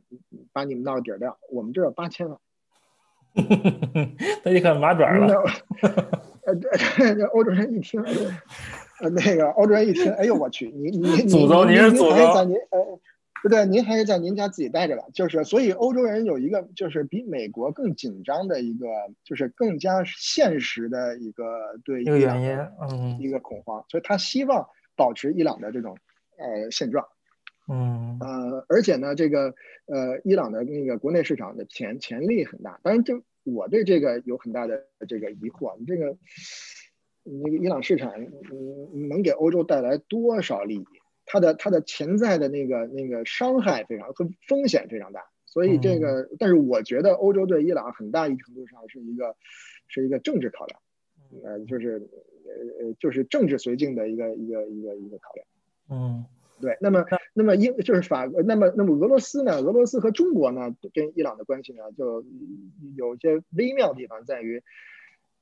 把你们闹底儿掉，我们这有八千万，那一看麻爪了。呃，这欧洲人一听，呃，那个欧洲人一听，哎呦我去，你你你祖宗，你是祖宗，您呃。不对，您还是在您家自己待着吧。就是，所以欧洲人有一个，就是比美国更紧张的一个，就是更加现实的一个对一个原因，嗯，一个恐慌。所以他希望保持伊朗的这种呃现状，嗯呃，而且呢，这个呃伊朗的那个国内市场的潜潜力很大。当然，这我对这个有很大的这个疑惑。你这个那个伊朗市场，嗯，能给欧洲带来多少利益？它的它的潜在的那个那个伤害非常和风险非常大，所以这个，但是我觉得欧洲对伊朗很大一程度上是一个是一个政治考量，呃，就是呃呃就是政治绥靖的一个一个一个一个考量。嗯，对。那么那么英就是法，那么那么俄罗斯呢？俄罗斯和中国呢跟伊朗的关系呢就有些微妙的地方在于，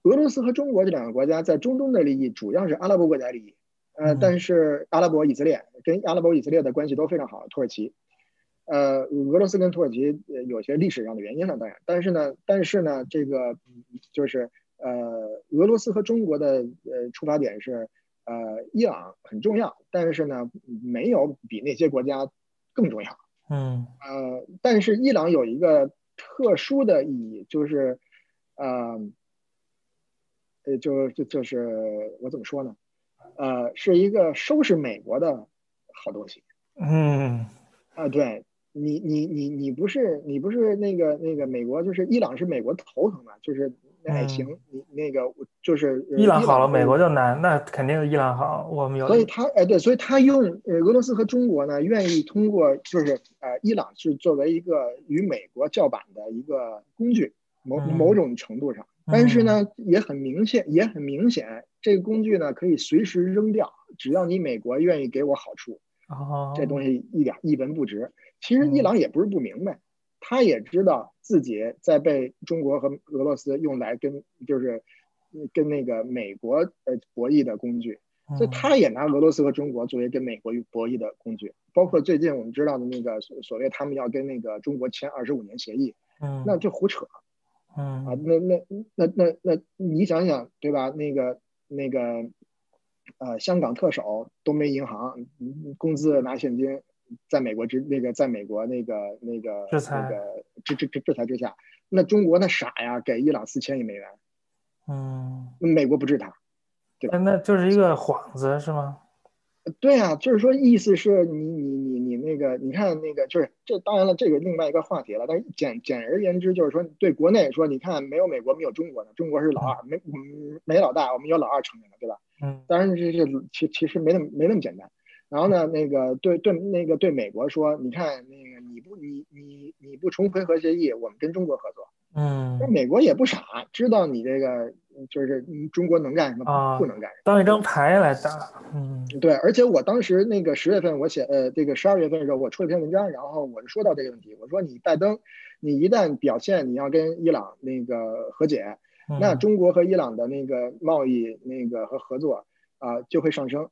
俄罗斯和中国这两个国家在中东的利益主要是阿拉伯国家利益。呃，但是阿拉伯以色列跟阿拉伯以色列的关系都非常好。土耳其，呃，俄罗斯跟土耳其有些历史上的原因呢，当然，但是呢，但是呢，这个就是呃，俄罗斯和中国的呃出发点是呃，伊朗很重要，但是呢，没有比那些国家更重要。嗯，呃，但是伊朗有一个特殊的意义，就是呃，呃，就就就是我怎么说呢？呃，是一个收拾美国的好东西。嗯，啊，对你，你，你，你不是，你不是那个那个美国，就是伊朗是美国头疼的，就是那行，你那个就是伊朗好了，美国就难，那肯定是伊朗好。我们有，所以他哎，对，所以他用呃俄罗斯和中国呢，愿意通过就是呃伊朗是作为一个与美国叫板的一个工具，某某种程度上。但是呢，也很明显，也很明显，这个工具呢可以随时扔掉，只要你美国愿意给我好处，这东西一点一文不值。其实伊朗也不是不明白，他也知道自己在被中国和俄罗斯用来跟就是跟那个美国呃博弈的工具，所以他也拿俄罗斯和中国作为跟美国博弈的工具。包括最近我们知道的那个所谓他们要跟那个中国签二十五年协议，那就胡扯。嗯啊，那那那那那，你想想对吧？那个那个，呃，香港特首都没银行，工资拿现金，在美国之那个，在美国那个那个那个制制制制裁之下，那中国那傻呀，给伊朗四千亿美元，嗯，美国不治他，对吧？那就是一个幌子是吗？对啊，就是说，意思是你你你你那个，你看那个，就是这当然了，这个另外一个话题了。但是简简而言之，就是说，对国内说，你看没有美国，没有中国的，中国是老二，没没老大，我们有老二承认了，对吧？嗯。当然这这其其实没那么没那么简单。然后呢，那个对对那个对美国说，你看那个你不你你你不重回核协议，我们跟中国合作。嗯。那美国也不傻，知道你这个。就是中国能干什么，不能干什么，当一张牌来打。嗯，对。而且我当时那个十月份，我写呃这个十二月份的时候，我出了篇文章，然后我就说到这个问题。我说你拜登，你一旦表现你要跟伊朗那个和解，那中国和伊朗的那个贸易那个和合作啊就会上升。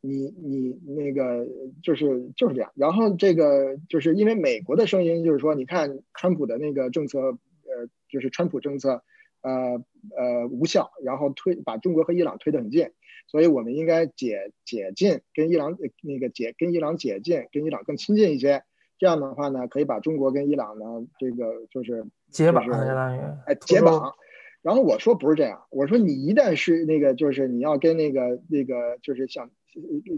你你那个就是就是这样。然后这个就是因为美国的声音就是说，你看川普的那个政策，呃，就是川普政策。呃呃无效，然后推把中国和伊朗推得很近，所以我们应该解解禁，跟伊朗那个解跟伊朗解禁，跟伊朗更亲近一些。这样的话呢，可以把中国跟伊朗呢这个就是解绑，相当于哎解绑。然后我说不是这样，我说你一旦是那个就是你要跟那个那个就是像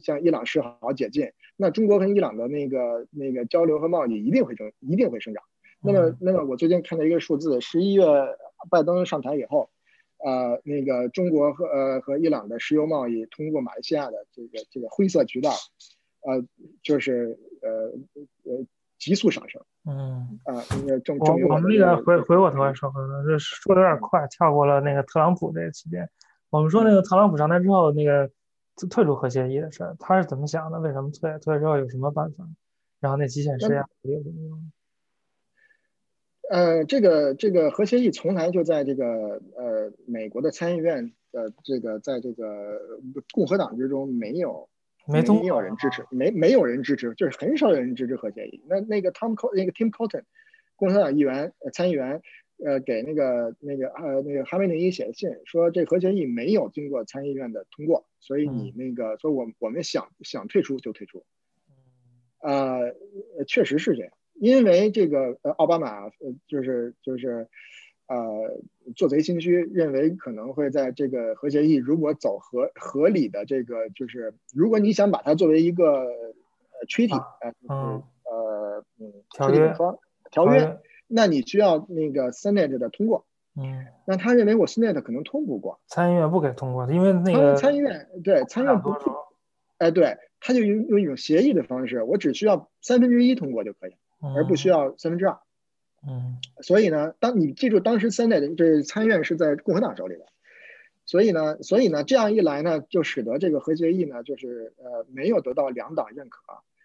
像伊朗示好解禁，那中国跟伊朗的那个那个交流和贸易一定会增一定会生长。那么那么我最近看到一个数字，十一月。拜登上台以后，呃，那个中国和呃和伊朗的石油贸易通过马来西亚的这个这个灰色渠道，呃，就是呃呃急速上升。嗯啊，那个正正我们那个回回过头来说，回头这说的有点快，跳过了那个特朗普这个期间。我们说那个特朗普上台之后，那个退出核协议的事儿，他是怎么想的？为什么退？退之后有什么办法？然后那极限施压有什么用？呃，这个这个核协议从来就在这个呃美国的参议院的这个在这个共和党之中没有没没有人支持，没没有人支持，就是很少有人支持核协议。那那个 Tom Co 那个 Tim Cotton 共和党议员呃参议员呃给那个那个呃那个哈梅内伊写的信说这核协议没有经过参议院的通过，所以你那个所以我我们想想退出就退出。呃，确实是这样。因为这个呃，奥巴马呃，就是就是，呃，做贼心虚，认为可能会在这个核协议如果走合合理的这个，就是如果你想把它作为一个呃 treaty 呃呃嗯条约条约，那你需要那个 Senate 的通过。嗯。那他认为我 Senate 可能通不过，参议院不给通过，因为那个参议院对参议院不，哎，对，他就用用一种协议的方式，我只需要三分之一通过就可以。而不需要三分之二，嗯，所以呢，当你记住当时 Senate 这参议院是在共和党手里的，所以呢，所以呢，这样一来呢，就使得这个核协议呢，就是呃没有得到两党认可，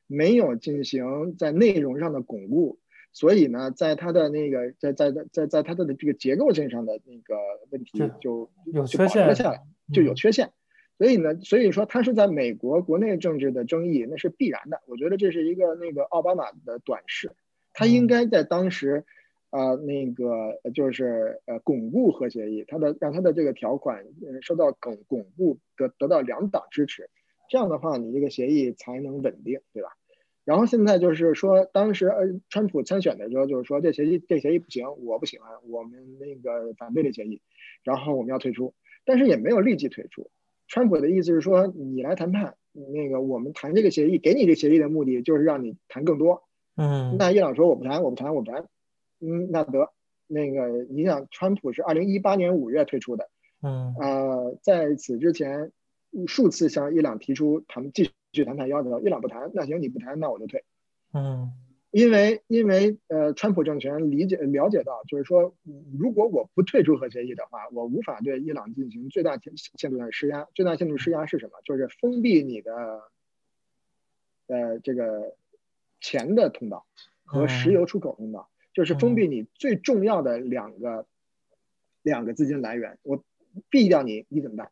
没有进行在内容上的巩固，所以呢，在它的那个在在在在在它的这个结构性上的那个问题就有缺陷下来，就有缺陷。所以呢，所以说它是在美国国内政治的争议，那是必然的。我觉得这是一个那个奥巴马的短视，他应该在当时，呃，那个就是呃巩固核协议，他的让他的这个条款受到巩巩固，得得到两党支持，这样的话你这个协议才能稳定，对吧？然后现在就是说，当时呃川普参选的时候就是说这协议这协议不行，我不喜欢，我们那个反对这协议，然后我们要退出，但是也没有立即退出。川普的意思是说，你来谈判，那个我们谈这个协议，给你这协议的目的就是让你谈更多。嗯，那伊朗说我不谈，我不谈，我不谈。嗯，那得，那个你想，川普是二零一八年五月退出的。嗯，呃，在此之前，数次向伊朗提出谈继续谈判要求，伊朗不谈，那行你不谈，那我就退。嗯。因为因为呃，川普政权理解了解到，就是说，如果我不退出核协议的话，我无法对伊朗进行最大限限度的施压。最大限度施压是什么？就是封闭你的呃这个钱的通道和石油出口通道，就是封闭你最重要的两个两个资金来源。我毙掉你，你怎么办？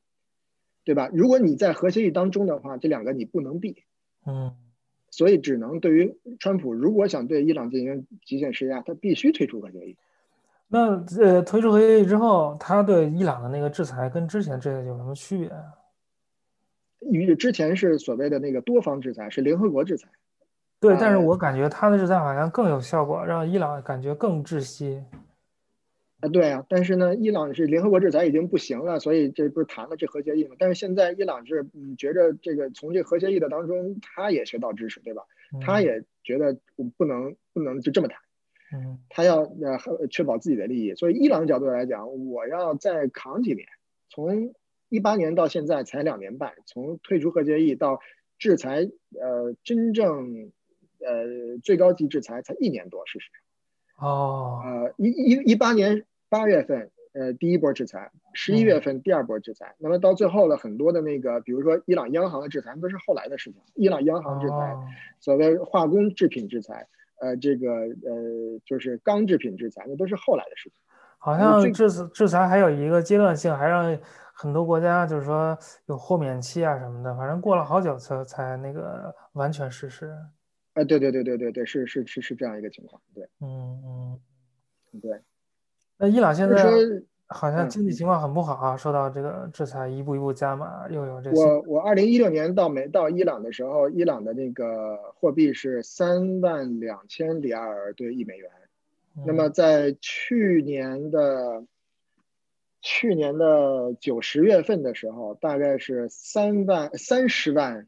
对吧？如果你在核协议当中的话，这两个你不能避。嗯。所以只能对于川普，如果想对伊朗进行极限施压，他必须退出核协议。那呃，退出核协议之后，他对伊朗的那个制裁跟之前制裁有什么区别啊？与之前是所谓的那个多方制裁，是联合国制裁。对，但是我感觉他的制裁好像更有效果，让伊朗感觉更窒息。啊，对啊，但是呢，伊朗是联合国制裁已经不行了，所以这不是谈了这核协议嘛？但是现在伊朗是嗯觉着这个从这核协议的当中，他也学到知识，对吧？他也觉得不能不能就这么谈，嗯，他要呃确保自己的利益，所以伊朗角度来讲，我要再扛几年，从一八年到现在才两年半，从退出核协议到制裁，呃，真正呃最高级制裁才一年多，事实上。哦，呃，一一一八年八月份，呃，第一波制裁，十一月份第二波制裁，那么到最后的很多的那个，比如说伊朗央行的制裁都是后来的事情。伊朗央行制裁，所谓化工制品制裁，呃，这个呃，就是钢制品制裁，那都是后来的事情。好像制制裁还有一个阶段性，还让很多国家就是说有豁免期啊什么的，反正过了好久才才那个完全实施。哎，对对对对对对，是是是是这样一个情况，对，嗯嗯，对。那伊朗现在好像经济情况很不好啊，受到这个制裁一步一步加码，又有这些。我我二零一六年到美到伊朗的时候，伊朗的那个货币是三万两千里亚尔兑一美元，那么在去年的去年的九十月份的时候，大概是三万三十万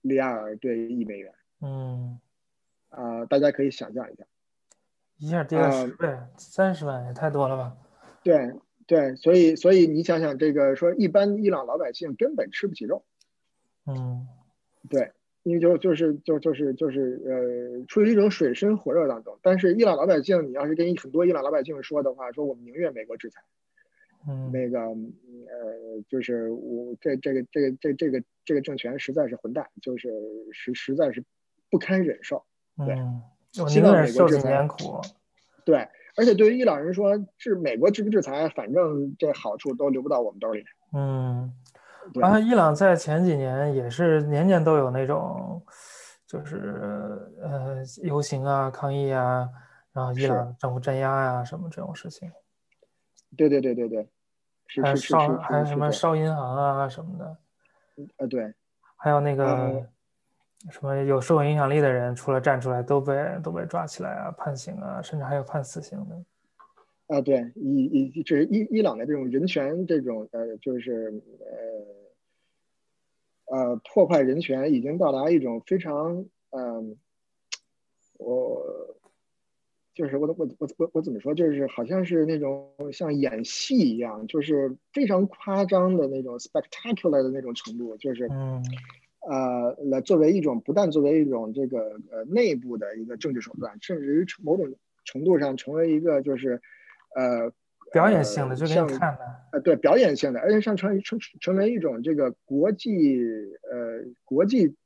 里亚尔兑一美元。嗯，啊，大家可以想象一下，一下跌了十倍，三十万也太多了吧？对对，所以所以你想想，这个说一般伊朗老百姓根本吃不起肉。嗯，对，因为就就是就就是就是呃，处于一种水深火热当中。但是伊朗老百姓，你要是跟很多伊朗老百姓说的话，说我们宁愿美国制裁。嗯，那个呃，就是我这这个这个这这个这个政权实在是混蛋，就是实实在是。不堪忍受，对，希望美国制裁。对，而且对于伊朗人说，是美国制不制裁，反正这好处都留不到我们兜里。嗯，然后伊朗在前几年也是年年都有那种，就是呃游行啊、抗议啊，然后伊朗政府镇压啊什么这种事情。对对对对对，还有烧还有什么烧银行啊什么的。呃，对，还有那个。什么有社会影响力的人，除了站出来，都被都被抓起来啊，判刑啊，甚至还有判死刑的。啊，对，伊伊这是伊伊朗的这种人权，这种呃，就是呃呃破坏人权，已经到达一种非常嗯，我就是我我我我我怎么说，就是好像是那种像演戏一样，就是非常夸张的那种 spectacular 的那种程度，就是嗯。呃，来作为一种不但作为一种这个呃内部的一个政治手段，甚至于某种程度上成为一个就是呃表演性的，就给你看的。呃，对，表演性的，而且像成成成为一种这个国际呃国际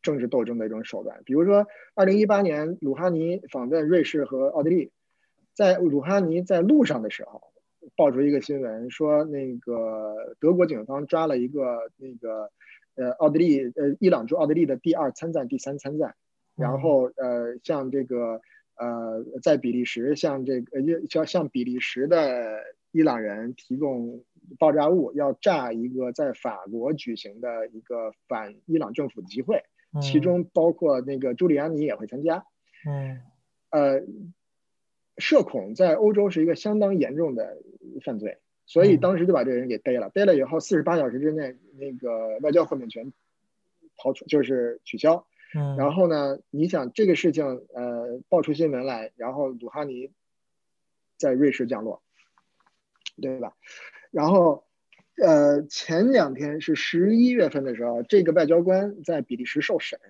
政治斗争的一种手段。比如说，二零一八年鲁哈尼访问瑞士和奥地利，在鲁哈尼在路上的时候，爆出一个新闻，说那个德国警方抓了一个那个。呃，奥地利，呃，伊朗驻奥地利的第二参赞、第三参赞，然后呃，像这个呃，在比利时，像这个要向比利时的伊朗人提供爆炸物，要炸一个在法国举行的一个反伊朗政府的集会，其中包括那个朱利安尼也会参加。嗯，呃，社恐在欧洲是一个相当严重的犯罪。所以当时就把这个人给逮了，逮了以后四十八小时之内，那个外交豁免权抛出，就是取消。嗯，然后呢，你想这个事情，呃，爆出新闻来，然后鲁哈尼在瑞士降落，对吧？然后，呃，前两天是十一月份的时候，这个外交官在比利时受审，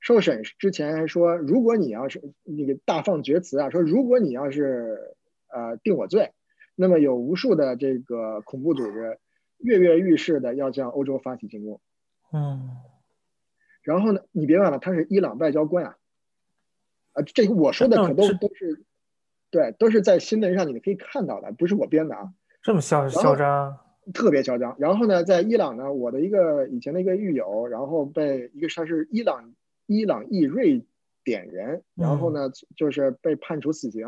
受审之前还说，如果你要是那个大放厥词啊，说如果你要是呃定我罪。那么有无数的这个恐怖组织跃跃欲试的要向欧洲发起进攻，嗯，然后呢，你别忘了他是伊朗外交官啊，啊，这个我说的可都都是，对，都是在新闻上你们可以看到的，不是我编的啊，这么嚣嚣张，特别嚣张。然后呢，在伊朗呢，我的一个以前的一个狱友，然后被一个他是伊朗伊朗裔瑞典人，然后呢就是被判处死刑。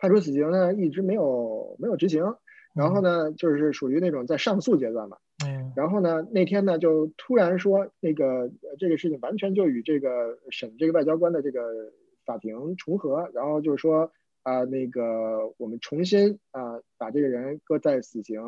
判处死刑呢，一直没有没有执行，然后呢，就是属于那种在上诉阶段嘛。嗯。然后呢，那天呢，就突然说那个这个事情完全就与这个审这个外交官的这个法庭重合，然后就是说啊，那个我们重新啊把这个人搁在死刑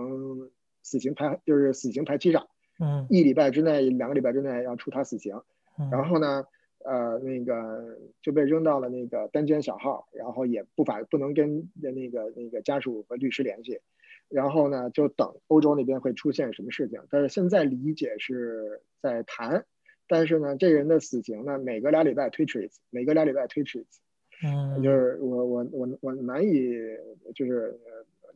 死刑排就是死刑排期上。嗯。一礼拜之内，两个礼拜之内要处他死刑。嗯。然后呢？呃，那个就被扔到了那个单间小号，然后也不法不能跟那个那个家属和律师联系，然后呢就等欧洲那边会出现什么事情。但是现在理解是在谈，但是呢，这人的死刑呢，每隔俩礼拜推迟一次，每隔俩礼拜推迟一次。嗯，就是我我我我难以就是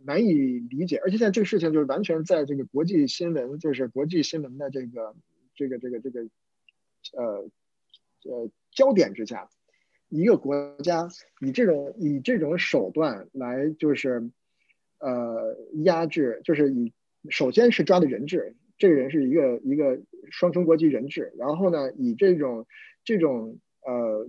难以理解，而且现在这个事情就是完全在这个国际新闻，就是国际新闻的这个这个这个这个呃。呃，焦点之下，一个国家以这种以这种手段来就是，呃，压制，就是以首先是抓的人质，这个人是一个一个双重国籍人质，然后呢，以这种这种呃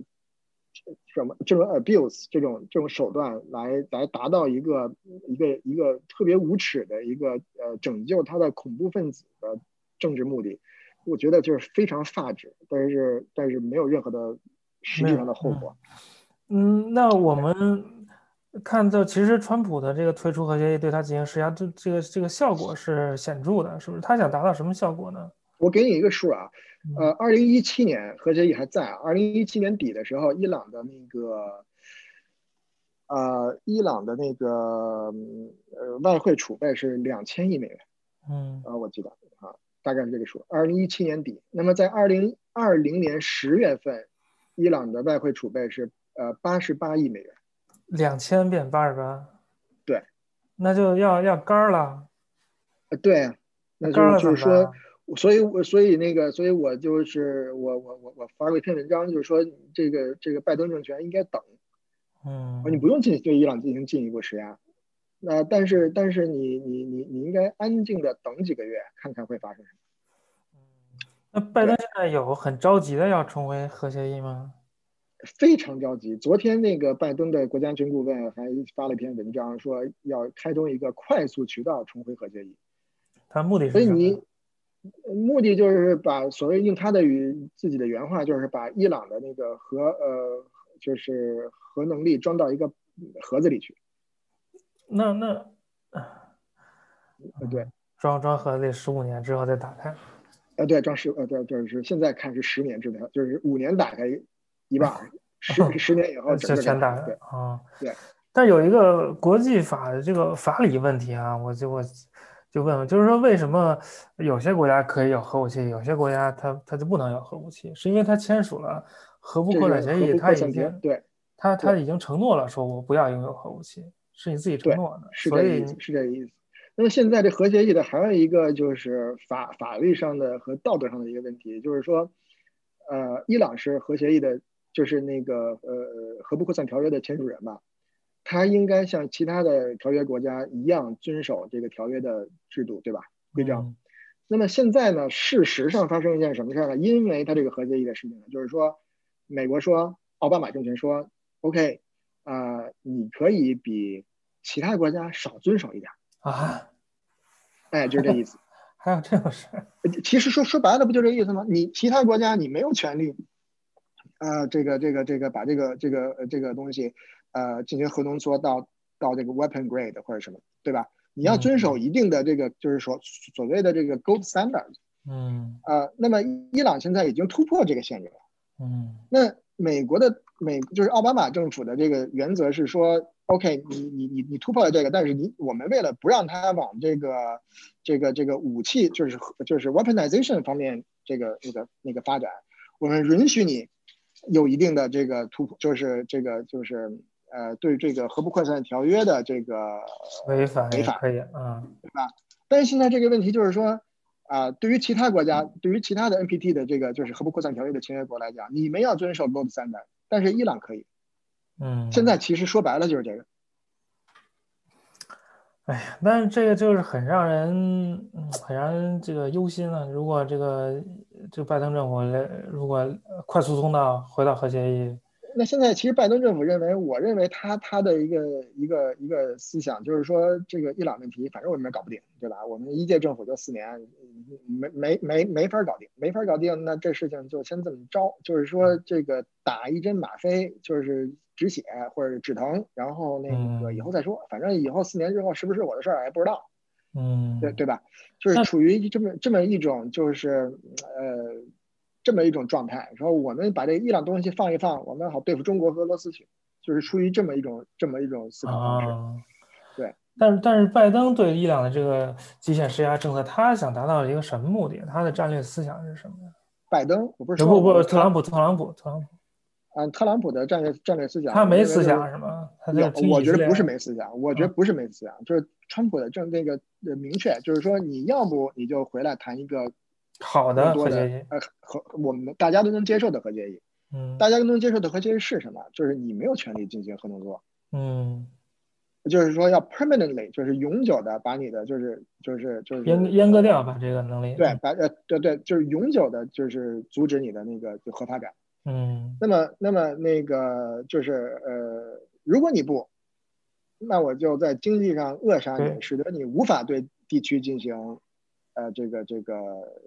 什么这种 abuse 这种这种手段来来达到一个一个一个特别无耻的一个呃拯救他的恐怖分子的政治目的。我觉得就是非常发指，但是但是没有任何的实际上的后果。嗯，那我们看到，其实川普的这个退出核协议对他进行施压，这这个这个效果是显著的，是不是？他想达到什么效果呢？我给你一个数啊，呃，二零一七年核协议还在，二零一七年底的时候，伊朗的那个呃，伊朗的那个呃外汇储备是两千亿美元。嗯，啊，我记得。大概是这个数，二零一七年底。那么在二零二零年十月份，伊朗的外汇储备是呃八十八亿美元，两千变八十八，对，那就要要干了。呃，对，那就就是说，所以我所以那个，所以我就是我我我我发过一篇文章，就是说这个这个拜登政权应该等，嗯，你不用进对伊朗进行进一步施压。那但是但是你你你你应该安静的等几个月，看看会发生什么。那拜登现在有很着急的要重回核协议吗？非常着急。昨天那个拜登的国家安全顾问还发了一篇文章，说要开通一个快速渠道重回核协议。他目的是所以你目的就是把所谓用他的语自己的原话，就是把伊朗的那个核呃就是核能力装到一个盒子里去。那那呃对，装装盒子里十五年之后再打开。呃，对，装十呃，对，就是现在看是十年之内，就是五年打开一半，十 十年以后就全打开。啊，对。但有一个国际法的这个法理问题啊，我就我就问问，就是说为什么有些国家可以有核武器，有些国家它它就不能有核武器？是因为它签署了核不扩展协议，它已经对，它它已经承诺了，说我不要拥有核武器，是你自己承诺的，是这意思是这个意思。那么现在这核协议的还有一个就是法法律上的和道德上的一个问题，就是说，呃，伊朗是核协议的，就是那个呃核不扩散条约的签署人吧，他应该像其他的条约国家一样遵守这个条约的制度，对吧？规章。那么现在呢，事实上发生一件什么事呢？因为他这个核协议的事情呢，就是说，美国说，奥巴马政权说，OK，啊，你可以比其他国家少遵守一点。啊，哎，就是这意思。还有这种事？其实说说白了，不就这意思吗？你其他国家你没有权利，呃，这个这个这个把这个这个这个东西，呃，进行核浓缩到到这个 weapon grade 或者什么，对吧？你要遵守一定的这个，就是说所谓的这个 gold standard。嗯。呃，那么伊朗现在已经突破这个限制了。嗯。那美国的美就是奥巴马政府的这个原则是说。OK，你你你你突破了这个，但是你我们为了不让它往这个这个这个武器就是就是 weaponization 方面这个那个那个发展，我们允许你有一定的这个突破，就是这个就是呃对这个核不扩散条约的这个违反违反可以嗯，对吧？但是现在这个问题就是说啊，对于其他国家，对于其他的 NPT 的这个就是核不扩散条约的签约国来讲，你们要遵守 Gold Standard，但是伊朗可以。嗯，现在其实说白了就是这个。哎呀，但是这个就是很让人，很让人这个忧心啊！如果这个这个拜登政府如果快速通道回到核协议，那现在其实拜登政府认为，我认为他他的一个一个一个思想就是说，这个伊朗问题反正我们搞不定，对吧？我们一届政府就四年，没没没没法搞定，没法搞定，那这事情就先这么着，就是说这个打一针吗啡，就是。止血或者止疼，然后那个以后再说，反正以后四年之后是不是我的事儿也不知道，嗯，对对吧？就是处于这么这么一种就是呃这么一种状态，说我们把这伊朗东西放一放，我们好对付中国和俄罗斯去，就是出于这么一种这么一种思考方式。对，但是但是拜登对伊朗的这个极限施压政策，他想达到一个什么目的？他的战略思想是什么呀？拜登，我不是说不不特朗普特朗普特朗普。嗯特朗普的战略战略思想，他没思想是吗？有，我觉得不是没思想，我觉得不是没思想，就是川普的政那个明确，就是说你要不你就回来谈一个好的核协议，呃，和我们大家都能接受的核协议。嗯，大家都能接受的核协议是什么？就是你没有权利进行核动作。嗯，就是说要 permanently，就是永久的把你的就是就是就是阉阉割掉，把这个能力。对，把呃对对，就是永久的，就是阻止你的那个就合法感。嗯，那么，那么那个就是呃，如果你不，那我就在经济上扼杀你，使得你无法对地区进行呃这个这个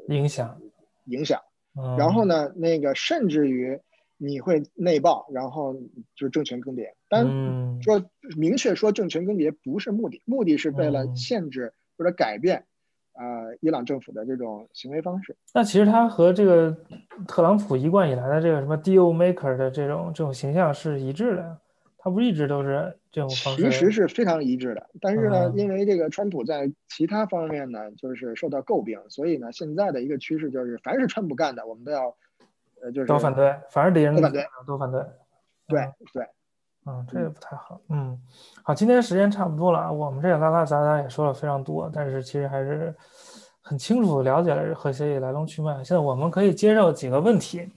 影响影响。然后呢，那个甚至于你会内爆，然后就是政权更迭。但说明确说政权更迭不是目的，目的是为了限制或者改变。呃，伊朗政府的这种行为方式，那其实他和这个特朗普一贯以来的这个什么 deal maker 的这种这种形象是一致的，他不一直都是这种方式？其实是非常一致的，但是呢，因为这个川普在其他方面呢，就是受到诟病，所以呢，现在的一个趋势就是，凡是川普干的，我们都要，呃，就是都反对，凡是敌人都反对，都反对，对对。嗯，这也不太好。嗯，好，今天时间差不多了，我们这个拉拉杂杂也说了非常多，但是其实还是很清楚了解了核协议来龙去脉。现在我们可以接受几个问题，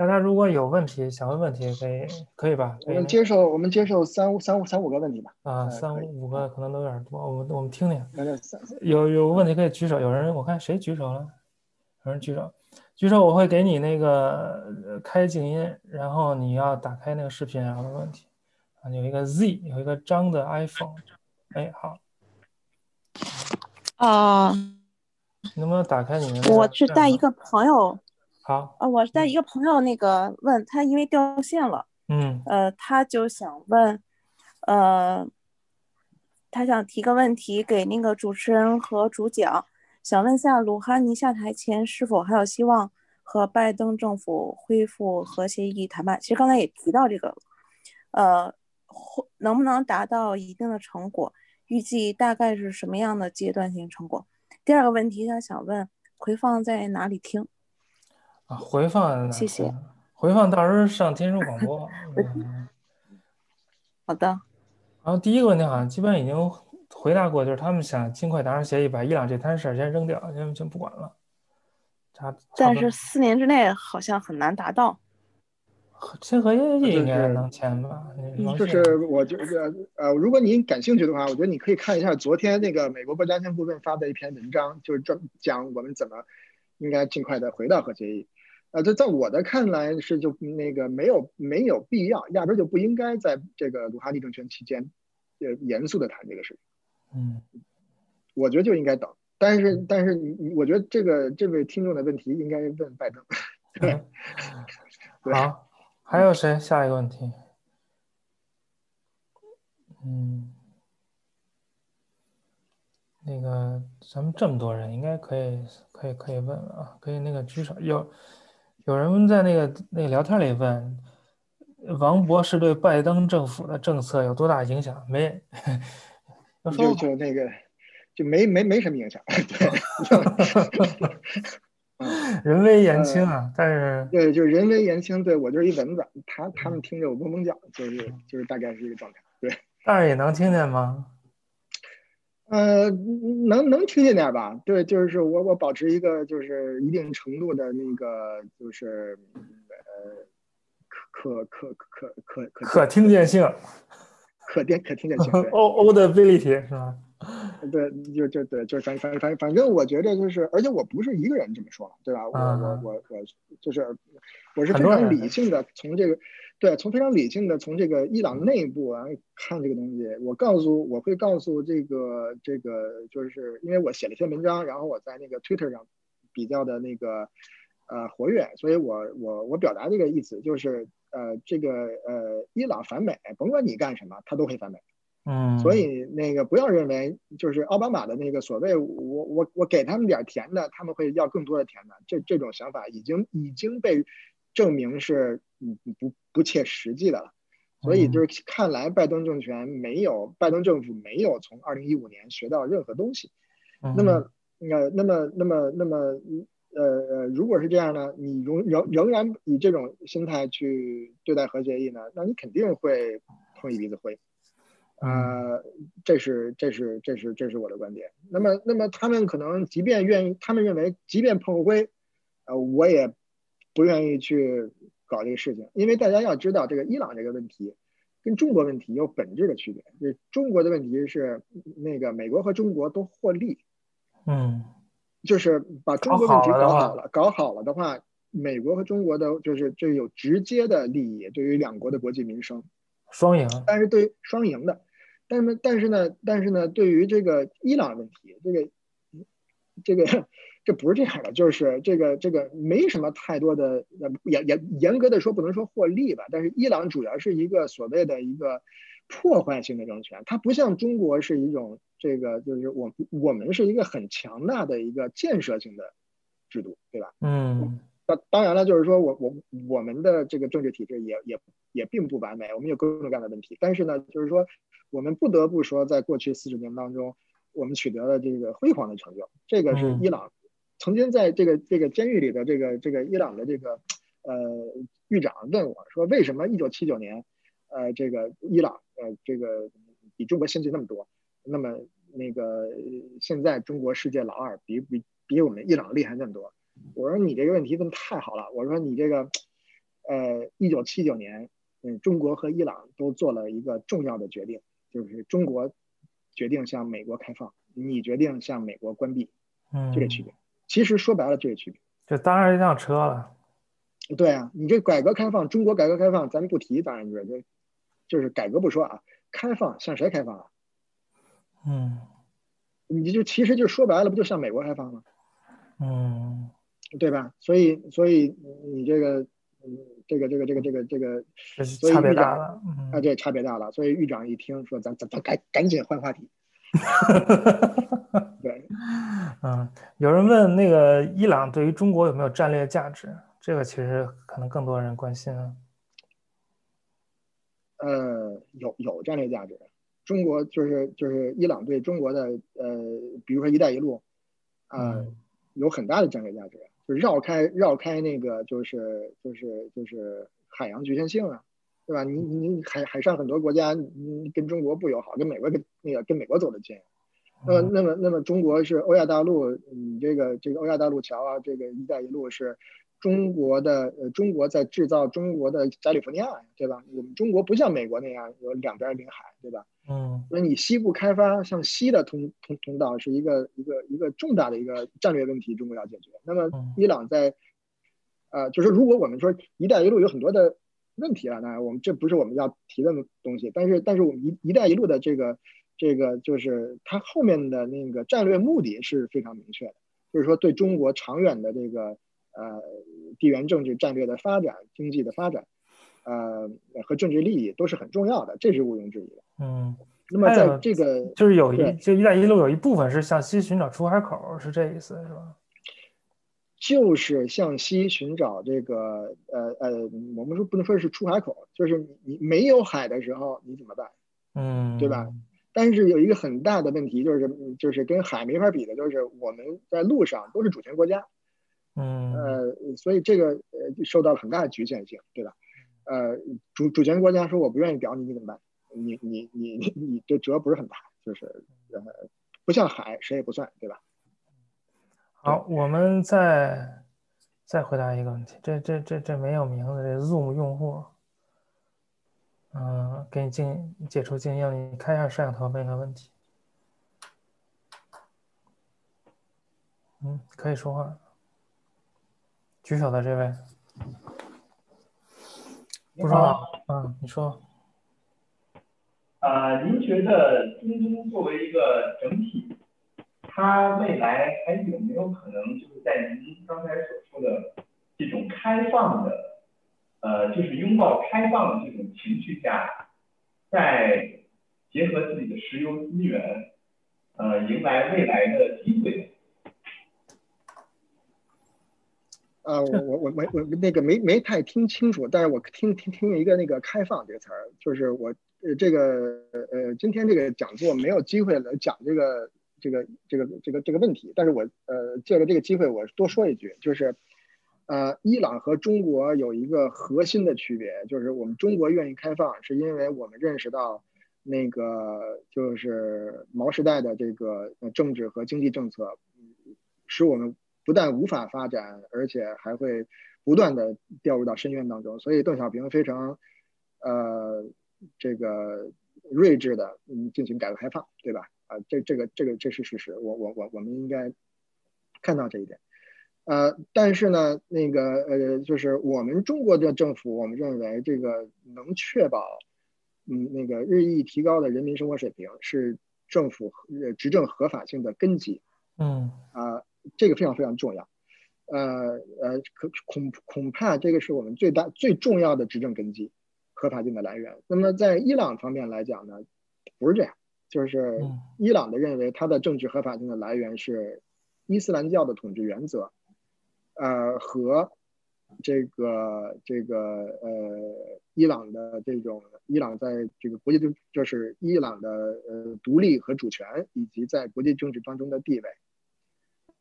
大家如果有问题想问问题，可以可以吧？我们接受我们接受三五三五三五个问题吧。啊，三五个可能都有点多，我们我们听听。三有有问题可以举手。有人我看谁举手了？有人举手，举手我会给你那个开静音，然后你要打开那个视频然后问问题。啊，有一个 Z，有一个张的 iPhone。哎，好。啊。能不能打开你们？我是带一个朋友。好啊，我是在一个朋友，那个问他，因为掉线了，嗯，呃，他就想问，呃，他想提个问题给那个主持人和主讲，想问下鲁哈尼下台前是否还有希望和拜登政府恢复核协议谈判？其实刚才也提到这个，呃，能不能达到一定的成果？预计大概是什么样的阶段性成果？第二个问题，他想问回放在哪里听？啊，回放，谢谢。回放到时候上天书广播。好的。然后第一个问题好像基本已经回答过，就是他们想尽快达成协议，把伊朗这摊事儿先扔掉，先先不管了。但是四年之内好像很难达到。签合约应该能签吧？就是我就是呃，如果您感兴趣的话，我觉得你可以看一下昨天那个美国国家安全顾问发的一篇文章，就是专讲我们怎么应该尽快的回到核协议。呃，这在我的看来是就那个没有没有必要，压根就不应该在这个鲁哈尼政权期间，呃，严肃的谈这个事情。嗯，我觉得就应该等。但是但是你，我觉得这个这位听众的问题应该问拜登。好，还有谁？下一个问题。嗯，那个咱们这么多人，应该可以可以可以问问啊，可以那个举手有。有人在那个那个聊天里问，王博士对拜登政府的政策有多大影响？没，就就那个就没没没什么影响。人微言轻啊，但是对，就是人微言轻。对我就是一蚊子，他他们听着我嗡嗡叫，就是就是大概是一个状态。对，但是也能听见吗？呃，能能听见点吧？对，就是我我保持一个就是一定程度的那个就是呃可可可可可可听见性，可听可听见性。O audibility 是吧？对，就就对，就是反反反反正我觉得就是，而且我不是一个人这么说，对吧？我我我我就是我是非常理性的从这个。对，从非常理性的从这个伊朗内部啊看这个东西，我告诉我会告诉这个这个，就是因为我写了一篇文章，然后我在那个 Twitter 上比较的那个呃活跃，所以我我我表达这个意思就是呃这个呃伊朗反美，甭管你干什么，他都会反美。嗯，所以那个不要认为就是奥巴马的那个所谓我我我给他们点甜的，他们会要更多的甜的，这这种想法已经已经被证明是。嗯，不不切实际的了，所以就是看来拜登政权没有，拜登政府没有从二零一五年学到任何东西。那么，呃，那么，那么，那么，呃呃，如果是这样呢，你仍仍仍然以这种心态去对待核协议呢，那你肯定会碰一鼻子灰。呃，这是这是这是这是我的观点。那么，那么他们可能即便愿意，他们认为即便碰灰，呃，我也不愿意去。搞这个事情，因为大家要知道，这个伊朗这个问题跟中国问题有本质的区别。就中国的问题是，那个美国和中国都获利，嗯，就是把中国问题搞好了，搞好了的话，美国和中国的就是这有直接的利益，对于两国的国计民生，双赢。但是对双赢的，但是但是呢，但是呢，对于这个伊朗问题，这个这个。这不是这样的，就是这个这个没什么太多的，严严严格的说不能说获利吧，但是伊朗主要是一个所谓的一个破坏性的政权，它不像中国是一种这个就是我我们是一个很强大的一个建设性的制度，对吧？嗯，那当然了，就是说我我我们的这个政治体制也也也并不完美，我们有各种各样的问题，但是呢，就是说我们不得不说，在过去四十年当中，我们取得了这个辉煌的成就，这个是伊朗。曾经在这个这个监狱里的这个这个伊朗的这个呃狱长问我说：“为什么一九七九年，呃，这个伊朗呃这个比中国先进那么多？那么那个现在中国世界老二，比比比我们伊朗厉害那么多？”我说：“你这个问题问太好了。”我说：“你这个呃，一九七九年，嗯，中国和伊朗都做了一个重要的决定，就是中国决定向美国开放，你决定向美国关闭，这区别。其实说白了，就这区别。就当然一辆车了。对啊，你这改革开放，中国改革开放，咱不提，当然就是就就是改革不说啊，开放向谁开放啊？嗯，你就其实就说白了，不就向美国开放吗？嗯，对吧？所以所以你这个嗯这个这个这个这个这个，差别大了啊，对，差别大了。所以狱长一听说咱咱咱赶赶紧换话题。对，嗯，有人问那个伊朗对于中国有没有战略价值？这个其实可能更多人关心啊。呃，有有战略价值。中国就是就是伊朗对中国的呃，比如说“一带一路”，啊，有很大的战略价值，就是绕开绕开那个就是就是就是海洋局限性啊，对吧？你你你海海上很多国家，你跟中国不友好，跟美国跟那个跟美国走得近。那么那么那么中国是欧亚大陆，你这个这个欧亚大陆桥啊，这个“一带一路”是。中国的呃，中国在制造中国的加利福尼亚，对吧？我们中国不像美国那样有两边临海，对吧？嗯，那你西部开发向西的通通通道是一个一个一个重大的一个战略问题，中国要解决。那么伊朗在，呃，就是如果我们说“一带一路”有很多的问题啊，那我们这不是我们要提的东西。但是但是我们“一一带一路”的这个这个就是它后面的那个战略目的是非常明确的，就是说对中国长远的这个。呃，地缘政治战略的发展、经济的发展，呃，和政治利益都是很重要的，这是毋庸置疑的。嗯，那么在这个就是有一就“一带一路”有一部分是向西寻找出海口，是这意思是吧？就是向西寻找这个呃呃，我们说不能说是出海口，就是你你没有海的时候你怎么办？嗯，对吧？但是有一个很大的问题，就是就是跟海没法比的，就是我们在路上都是主权国家。嗯呃，所以这个呃受到了很大的局限性，对吧？呃，主主权国家说我不愿意屌你，你怎么办？你你你你你这折不是很大，就是呃不像海谁也不算，对吧？好，我们再再回答一个问题，这这这这没有名字，这 Zoom 用户，嗯，给你静解除静音，你开一下摄像头问一个问题。嗯，可以说话。举手的这位，不说话，嗯，你说，啊，您觉得京东作为一个整体，它未来还有没有可能就是在您刚才所说的这种开放的，呃，就是拥抱开放的这种情绪下，再结合自己的石油资源，呃，迎来未来的机会？啊，我我我没我那个没没太听清楚，但是我听听听一个那个“开放”这个词儿，就是我呃这个呃今天这个讲座没有机会来讲这个这个这个这个这个问题，但是我呃借着这个机会我多说一句，就是呃伊朗和中国有一个核心的区别，就是我们中国愿意开放，是因为我们认识到那个就是毛时代的这个政治和经济政策，使我们。不但无法发展，而且还会不断的掉入到深渊当中。所以邓小平非常，呃，这个睿智的嗯进行改革开放，对吧？啊，这这个这个这是事实，我我我我们应该看到这一点。呃，但是呢，那个呃，就是我们中国的政府，我们认为这个能确保嗯那个日益提高的人民生活水平是政府执政合法性的根基。嗯啊。这个非常非常重要，呃呃，可恐恐怕这个是我们最大最重要的执政根基，合法性的来源。那么在伊朗方面来讲呢，不是这样，就是伊朗的认为它的政治合法性的来源是伊斯兰教的统治原则，呃和这个这个呃伊朗的这种伊朗在这个国际政就是伊朗的呃独立和主权以及在国际政治当中的地位。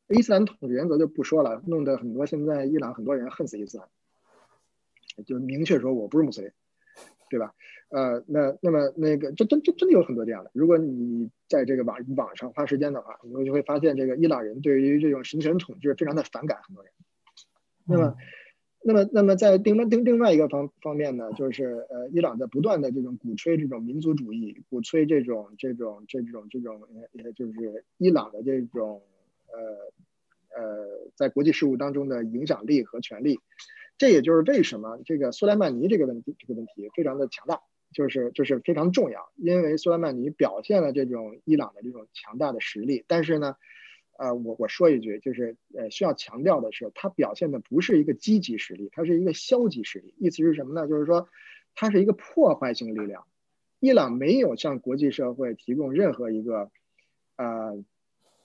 伊斯兰统治原则就不说了，弄得很多现在伊朗很多人恨死伊斯兰，就明确说我不是穆斯林，对吧？呃，那那么那个这真真真的有很多这样的。如果你在这个网网上花时间的话，你就会发现这个伊朗人对于这种神权统治非常的反感，很多人。那么那么，那么在另外另另外一个方方面呢，就是呃，伊朗在不断的这种鼓吹这种民族主义，鼓吹这种这种这种这种呃，就是伊朗的这种呃呃，在国际事务当中的影响力和权力。这也就是为什么这个苏莱曼尼这个问题这个问题非常的强大，就是就是非常重要，因为苏莱曼尼表现了这种伊朗的这种强大的实力，但是呢。呃，我我说一句，就是呃，需要强调的是，它表现的不是一个积极实力，它是一个消极实力。意思是什么呢？就是说，它是一个破坏性力量。伊朗没有向国际社会提供任何一个，呃，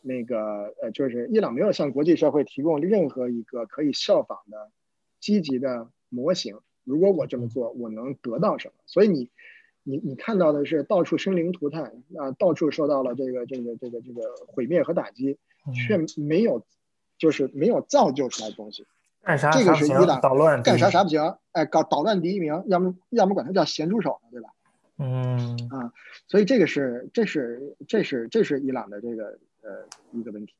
那个呃，就是伊朗没有向国际社会提供任何一个可以效仿的积极的模型。如果我这么做，我能得到什么？所以你。你你看到的是到处生灵涂炭啊，到处受到了这个这个这个这个毁灭和打击，却没有，就是没有造就出来的东西。干啥这个是伊朗捣乱，干啥啥不行？哎，搞捣乱第一名，要么要么管他叫咸猪手，对吧？嗯啊，所以这个是这是这是这是伊朗的这个呃一个问题。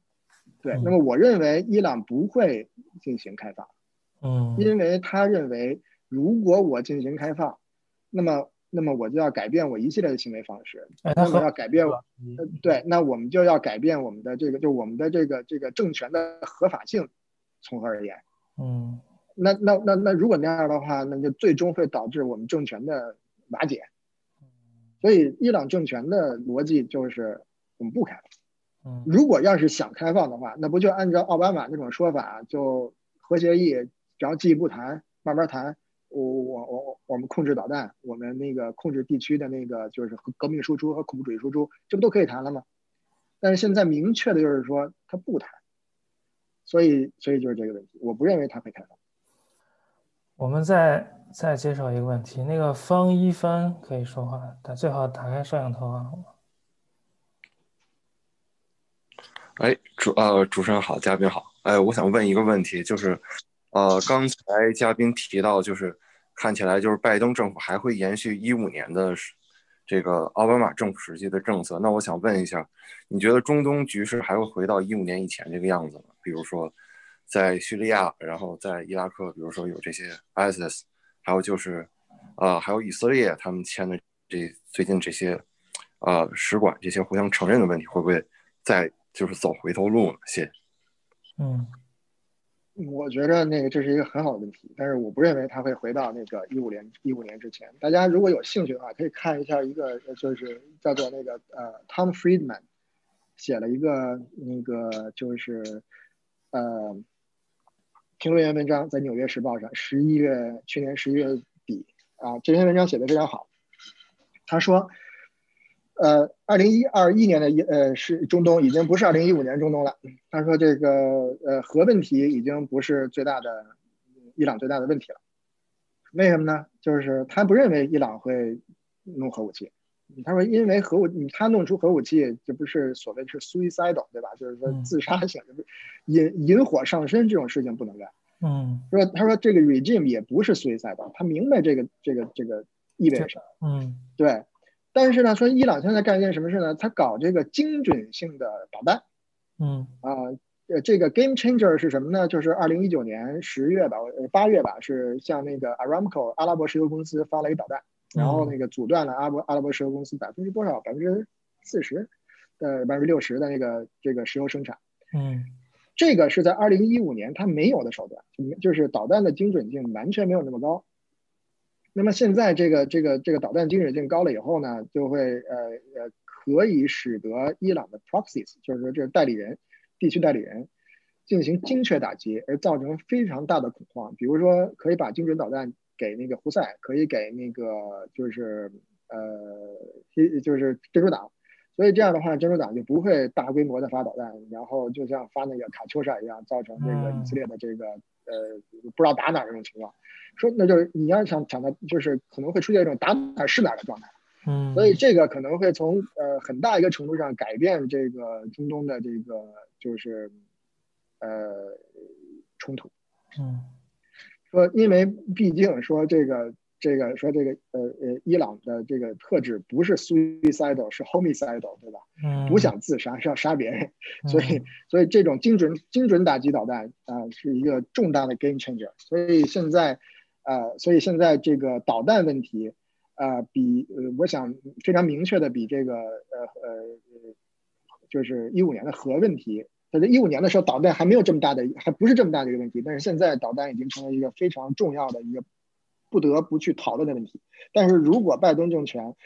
对，那么我认为伊朗不会进行开放，嗯，因为他认为如果我进行开放，那么。那么我就要改变我一系列的行为方式，那么要改变，我，对，那我们就要改变我们的这个，就我们的这个这个政权的合法性，从何而言？嗯，那那那那如果那样的话，那就最终会导致我们政权的瓦解。所以伊朗政权的逻辑就是我们不开放。嗯，如果要是想开放的话，那不就按照奥巴马那种说法，就核协议，只要进一步谈，慢慢谈。我我我我们控制导弹，我们那个控制地区的那个就是革命输出和恐怖主义输出，这不都可以谈了吗？但是现在明确的就是说他不谈，所以所以就是这个问题，我不认为他会开放。我们再再介绍一个问题，那个方一帆可以说话，他最好打开摄像头啊。哎，主呃主持人好，嘉宾好，哎，我想问一个问题，就是呃刚才嘉宾提到就是。看起来就是拜登政府还会延续一五年的这个奥巴马政府时期的政策。那我想问一下，你觉得中东局势还会回到一五年以前这个样子吗？比如说，在叙利亚，然后在伊拉克，比如说有这些 ISIS，还有就是，呃，还有以色列他们签的这最近这些，呃，使馆这些互相承认的问题，会不会再就是走回头路呢？谢谢。嗯。我觉得那个这是一个很好的问题，但是我不认为它会回到那个一五年一五年之前。大家如果有兴趣的话，可以看一下一个就是叫做那个呃 Tom Friedman 写了一个那个就是呃评论员文章，在《纽约时报》上，十一月去年十一月底啊，这篇文章写的非常好。他说。呃，二零一二一年的一呃是中东已经不是二零一五年中东了。他说这个呃核问题已经不是最大的伊朗最大的问题了。为什么呢？就是他不认为伊朗会弄核武器。他说因为核武他弄出核武器，这不是所谓是 suicidal 对吧？就是说自杀性，引引火上身这种事情不能干。嗯。说他说这个 regime 也不是 suicidal，他明白这个这个这个意味着什么。嗯。对。但是呢，说伊朗现在干一件什么事呢？他搞这个精准性的导弹，嗯啊，呃，这个 game changer 是什么呢？就是二零一九年十月吧，呃八月吧，是向那个 Aramco 阿拉伯石油公司发了一导弹，然后那个阻断了阿伯阿拉伯石油公司百分之多少？百分之四十的百分之六十的那个这个石油生产，嗯，这个是在二零一五年他没有的手段，就就是导弹的精准性完全没有那么高。那么现在这个这个这个导弹精准性高了以后呢，就会呃呃可以使得伊朗的 proxies，就是说这个代理人、地区代理人进行精确打击，而造成非常大的恐慌。比如说可以把精准导弹给那个胡塞，可以给那个就是呃就是珍珠党，所以这样的话珍珠党就不会大规模的发导弹，然后就像发那个卡秋莎一样，造成这个以色列的这个呃不知道打哪这种情况。说，那就是你要想想的，就是可能会出现一种打哪是哪的状态，嗯，所以这个可能会从呃很大一个程度上改变这个中东的这个就是呃冲突，嗯，说因为毕竟说这个这个说这个呃呃，伊朗的这个特质不是 suicidal，是 homicidal，对吧？嗯，不想自杀，是要杀别人。所以所以这种精准精准打击导弹啊，是一个重大的 game changer。所以现在呃，所以现在这个导弹问题啊，比呃，我想非常明确的比这个呃呃，就是一五年的核问题。在一五年的时候，导弹还没有这么大的，还不是这么大的一个问题。但是现在导弹已经成为一个非常重要的一个。不得不去讨论的问题，但是如果拜登政权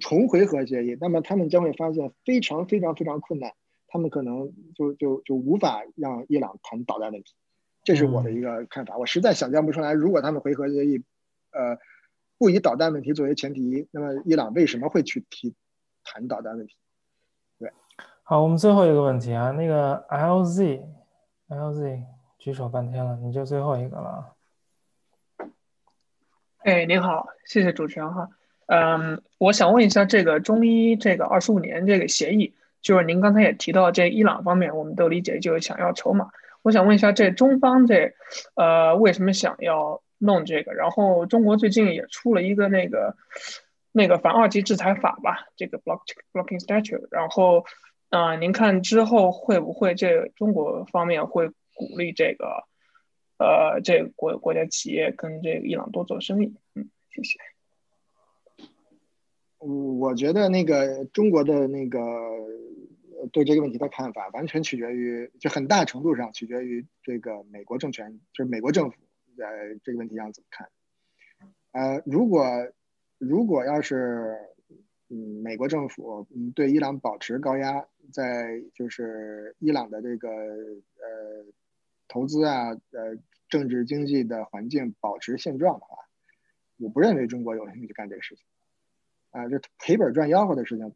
重回核协议，那么他们将会发现非常非常非常困难，他们可能就就就无法让伊朗谈导弹问题，这是我的一个看法。我实在想象不出来，如果他们回合协议，呃，不以导弹问题作为前提，那么伊朗为什么会去提谈导弹问题？对，好，我们最后一个问题啊，那个 LZ，LZ 举手半天了，你就最后一个了。哎，您好，谢谢主持人哈。嗯，我想问一下，这个中医这个二十五年这个协议，就是您刚才也提到，这伊朗方面我们都理解，就是想要筹码。我想问一下，这中方这，呃，为什么想要弄这个？然后中国最近也出了一个那个那个反二级制裁法吧，这个 block blocking statute。然后，啊，您看之后会不会这中国方面会鼓励这个？呃，这个国国家企业跟这个伊朗多做生意，嗯，谢谢。我觉得那个中国的那个对这个问题的看法，完全取决于，就很大程度上取决于这个美国政权，就是美国政府在这个问题上怎么看。呃，如果如果要是嗯美国政府嗯对伊朗保持高压，在就是伊朗的这个呃投资啊呃。政治经济的环境保持现状的话，我不认为中国有兴趣干这个事情，啊，这赔本赚吆喝的事情，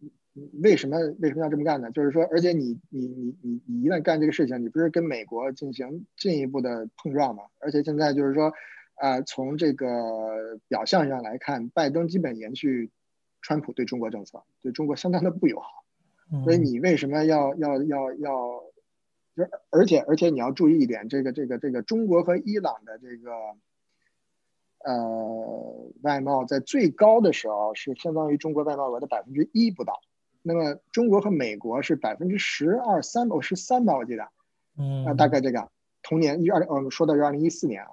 为什么为什么要这么干呢？就是说，而且你你你你你一旦干这个事情，你不是跟美国进行进一步的碰撞吗？而且现在就是说，啊，从这个表象上来看，拜登基本延续川普对中国政策，对中国相当的不友好，所以你为什么要要要要？就而且而且你要注意一点，这个这个这个中国和伊朗的这个呃外贸在最高的时候是相当于中国外贸额的百分之一不到，那么中国和美国是百分之十二三吧，十三吧，我记得，嗯，啊大概这个同年一二呃说的是二零一四年啊，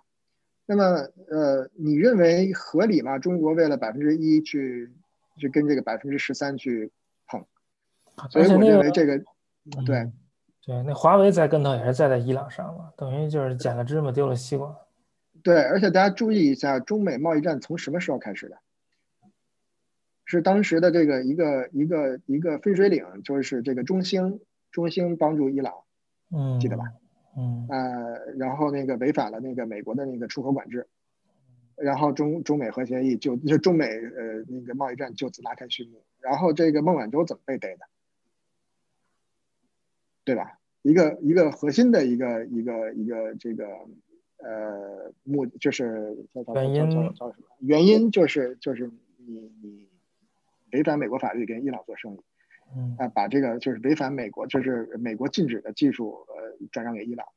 那么呃你认为合理吗？中国为了百分之一去去跟这个百分之十三去碰，所以我认为这个对。对，那华为栽跟头也是栽在伊朗上嘛，等于就是捡了芝麻丢了西瓜。对，而且大家注意一下，中美贸易战从什么时候开始的？是当时的这个一个一个一个分水岭，就是这个中兴，中兴帮助伊朗，嗯，记得吧？嗯，呃，然后那个违反了那个美国的那个出口管制，然后中中美核协议就就中美呃那个贸易战就此拉开序幕。然后这个孟晚舟怎么被逮的？对吧？一个一个核心的一个一个一个这个呃目就是叫叫叫叫叫什么？原因就是就是你你违反美国法律跟伊朗做生意，嗯啊把这个就是违反美国就是美国禁止的技术呃转让给伊朗。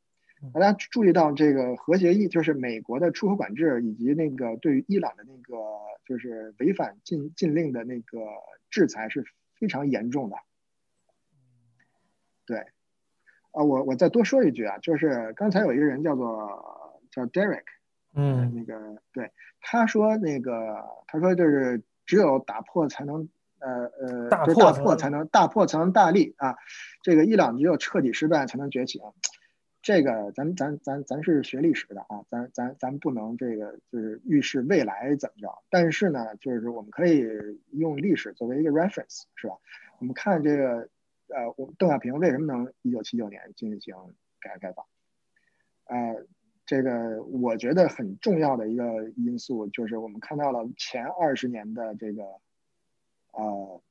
大家注意到这个核协议就是美国的出口管制以及那个对于伊朗的那个就是违反禁禁令的那个制裁是非常严重的。对，啊，我我再多说一句啊，就是刚才有一个人叫做叫 Derek，嗯，那个对，他说那个他说就是只有打破才能呃呃，大破才能大破才能大立啊，这个伊朗只有彻底失败才能崛起啊，这个咱咱咱咱是学历史的啊，咱咱咱不能这个就是预示未来怎么着，但是呢，就是我们可以用历史作为一个 reference 是吧？我们看这个。呃，我邓小平为什么能一九七九年进行改革开放？呃，这个我觉得很重要的一个因素就是我们看到了前二十年的这个呃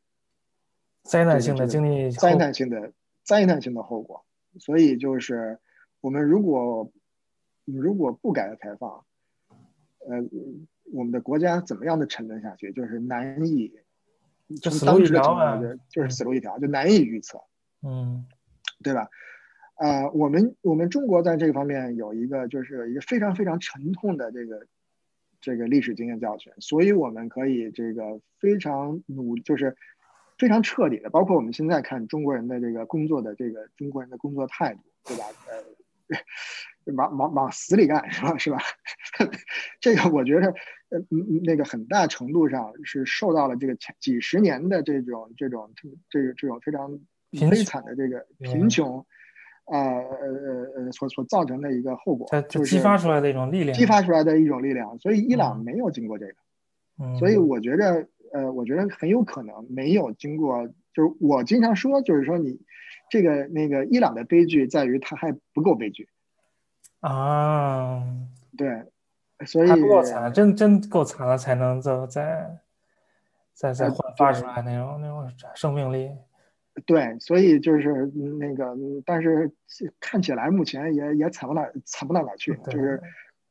灾难性的经历，灾难性的灾难性的后果。所以就是我们如果如果不改革开放，呃，我们的国家怎么样的沉沦下去，就是难以。就死路一条啊，就是死路一条，就难以预测，嗯，对吧？啊，我们我们中国在这个方面有一个就是一个非常非常沉痛的这个这个历史经验教训，所以我们可以这个非常努，就是非常彻底的，包括我们现在看中国人的这个工作的这个中国人的工作态度，对吧？呃，往往往死里干，是吧？是吧？这个我觉得，呃，那个很大程度上是受到了这个几十年的这种这种这个这种非常悲惨的这个贫穷。啊呃呃呃，所所造成的一个后果，就是激发出来的一种力量，激发出来的一种力量。所以伊朗没有经过这个，所以我觉得，呃，我觉得很有可能没有经过。就是我经常说，就是说你这个那个伊朗的悲剧在于它还不够悲剧啊。对，所以不够惨，真真够惨了，才能再再再再焕发出来那种那种生命力。对，所以就是那个，但是看起来目前也也惨不到惨不到哪去，就是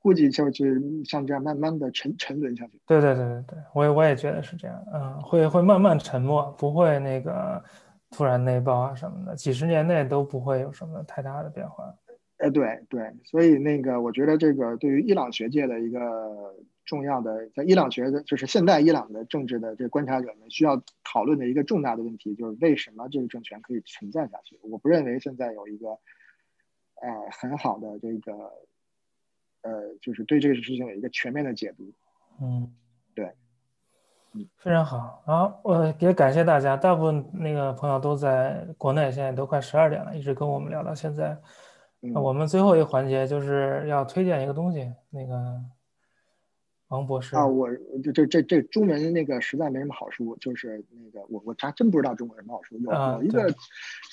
估计就是像这样慢慢的沉沉沦下去。对对对对对，我也我也觉得是这样，嗯，会会慢慢沉没，不会那个突然内爆啊什么的，几十年内都不会有什么太大的变化。哎，对对，所以那个我觉得这个对于伊朗学界的一个。重要的，在伊朗学的，就是现代伊朗的政治的这观察者们需要讨论的一个重大的问题，就是为什么这个政权可以存在下去？我不认为现在有一个，呃，很好的这个，呃，就是对这个事情有一个全面的解读。嗯，对，嗯，非常好。好，我也感谢大家，大部分那个朋友都在国内，现在都快十二点了，一直跟我们聊到现在。那我们最后一个环节就是要推荐一个东西，那个。王博士啊，我这这这这中文那个实在没什么好书，就是那个我我还真不知道中国什么好书。有有一个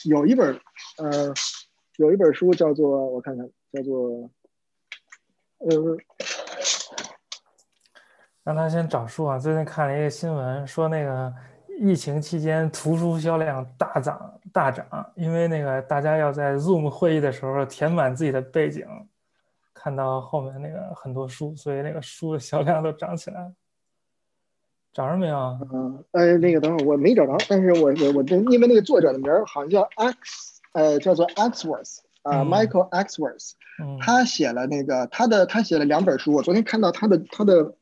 有一本呃有一本书叫做我看看叫做呃，让他先找书啊。最近看了一个新闻，说那个疫情期间图书销量大涨大涨，因为那个大家要在 Zoom 会议的时候填满自己的背景。看到后面那个很多书，所以那个书的销量都涨起来了。找着没有？嗯，呃，那个等会儿我没找着，但是我我我这因为那个作者的名儿好像叫 X，呃，叫做 Xworth 啊，Michael Xworth，他写了那个他的他写了两本书，我昨天看到他的他的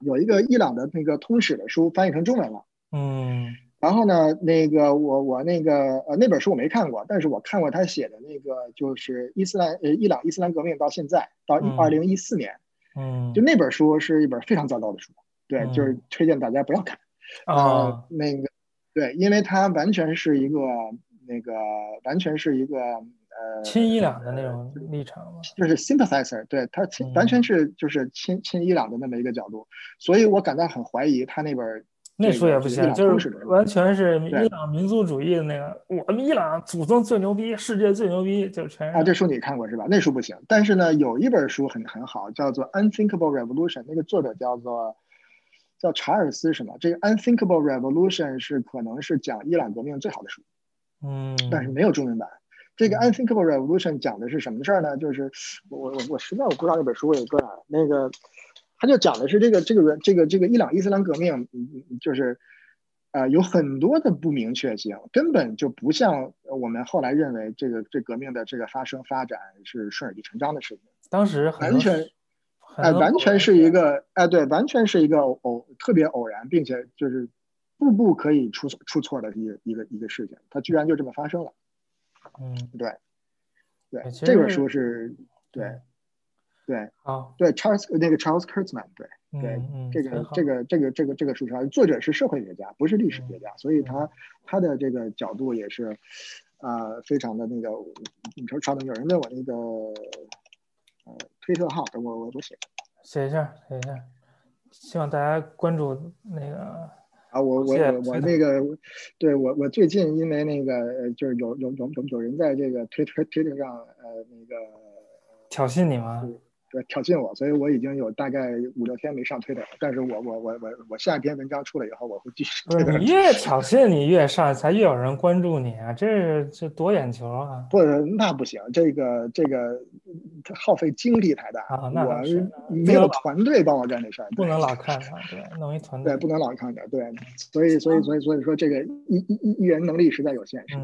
有一个伊朗的那个通史的书翻译成中文了。嗯。然后呢，那个我我那个呃那本书我没看过，但是我看过他写的那个就是伊斯兰呃伊朗伊斯兰革命到现在到二零一四年，嗯，就那本书是一本非常糟糕的书，对，就是推荐大家不要看。啊，那个对，因为它完全是一个那个完全是一个呃亲伊朗的那种立场嘛，就？是 sympathizer，对他亲完全是就是亲亲伊朗的那么一个角度，所以我感到很怀疑他那本。那书也不行，就是完全是伊朗民族主义的那个，我们伊朗祖宗最牛逼，世界最牛逼，就全是。啊，这书你看过是吧？那书不行，但是呢，有一本书很很好，叫做《Unthinkable Revolution》，那个作者叫做叫查尔斯什么？这个《Unthinkable Revolution》是可能是讲伊朗革命最好的书，嗯，但是没有中文版。这个《Unthinkable Revolution》讲的是什么事儿呢？就是我我我实在我不知道那本书我搁哪，那个。他就讲的是这个这个这个这个伊朗伊斯兰革命，就是，呃，有很多的不明确性，根本就不像我们后来认为这个这革命的这个发生发展是顺理成章的事情。当时完全，哎，完全是一个，哎，对，完全是一个偶特别偶然，并且就是步步可以出出错的一个一个一个事情，它居然就这么发生了。嗯，对，对，这本书是对。对，啊，对，Charles 那个 Charles Kurtzman，对，对，这个这个这个这个这个书上，作者是社会学家，不是历史学家，所以他他的这个角度也是，啊，非常的那个，你说稍等，有人问我那个，呃，推特号，等我我我写，写一下，写一下，希望大家关注那个，啊，我我我我那个，对我我最近因为那个就是有有有有有人在这个推推推特上，呃，那个挑衅你吗？对，挑衅我，所以我已经有大概五六天没上推特了。但是我我我我我下一篇文章出来以后，我会继续。不是你越挑衅，你越上，才越有人关注你啊！这这夺眼球啊！不是，那不行，这个这个耗费精力太大啊！那我没有团队帮我干这事儿，不能老看他，对，弄一团队，对，不能老看着，对，所以所以所以所以说这个一一一人能力实在有限，是。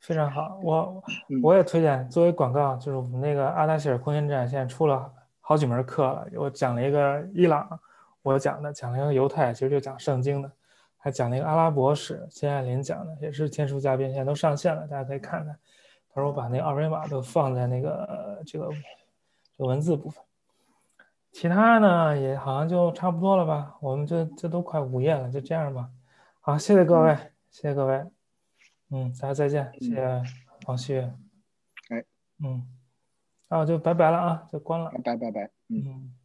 非常好，我我也推荐作为广告，就是我们那个阿达希尔空间站现在出了。好几门课了，我讲了一个伊朗，我讲的讲了一个犹太，其实就讲圣经的，还讲了一个阿拉伯史，金爱林讲的也是天书嘉宾，现在都上线了，大家可以看看。他说我把那个二维码都放在那个这个这文字部分，其他呢也好像就差不多了吧，我们这这都快午夜了，就这样吧。好，谢谢各位，谢谢各位，嗯，大家再见，谢谢王旭，哎，嗯。啊，就拜拜了啊，就关了。拜拜拜，嗯。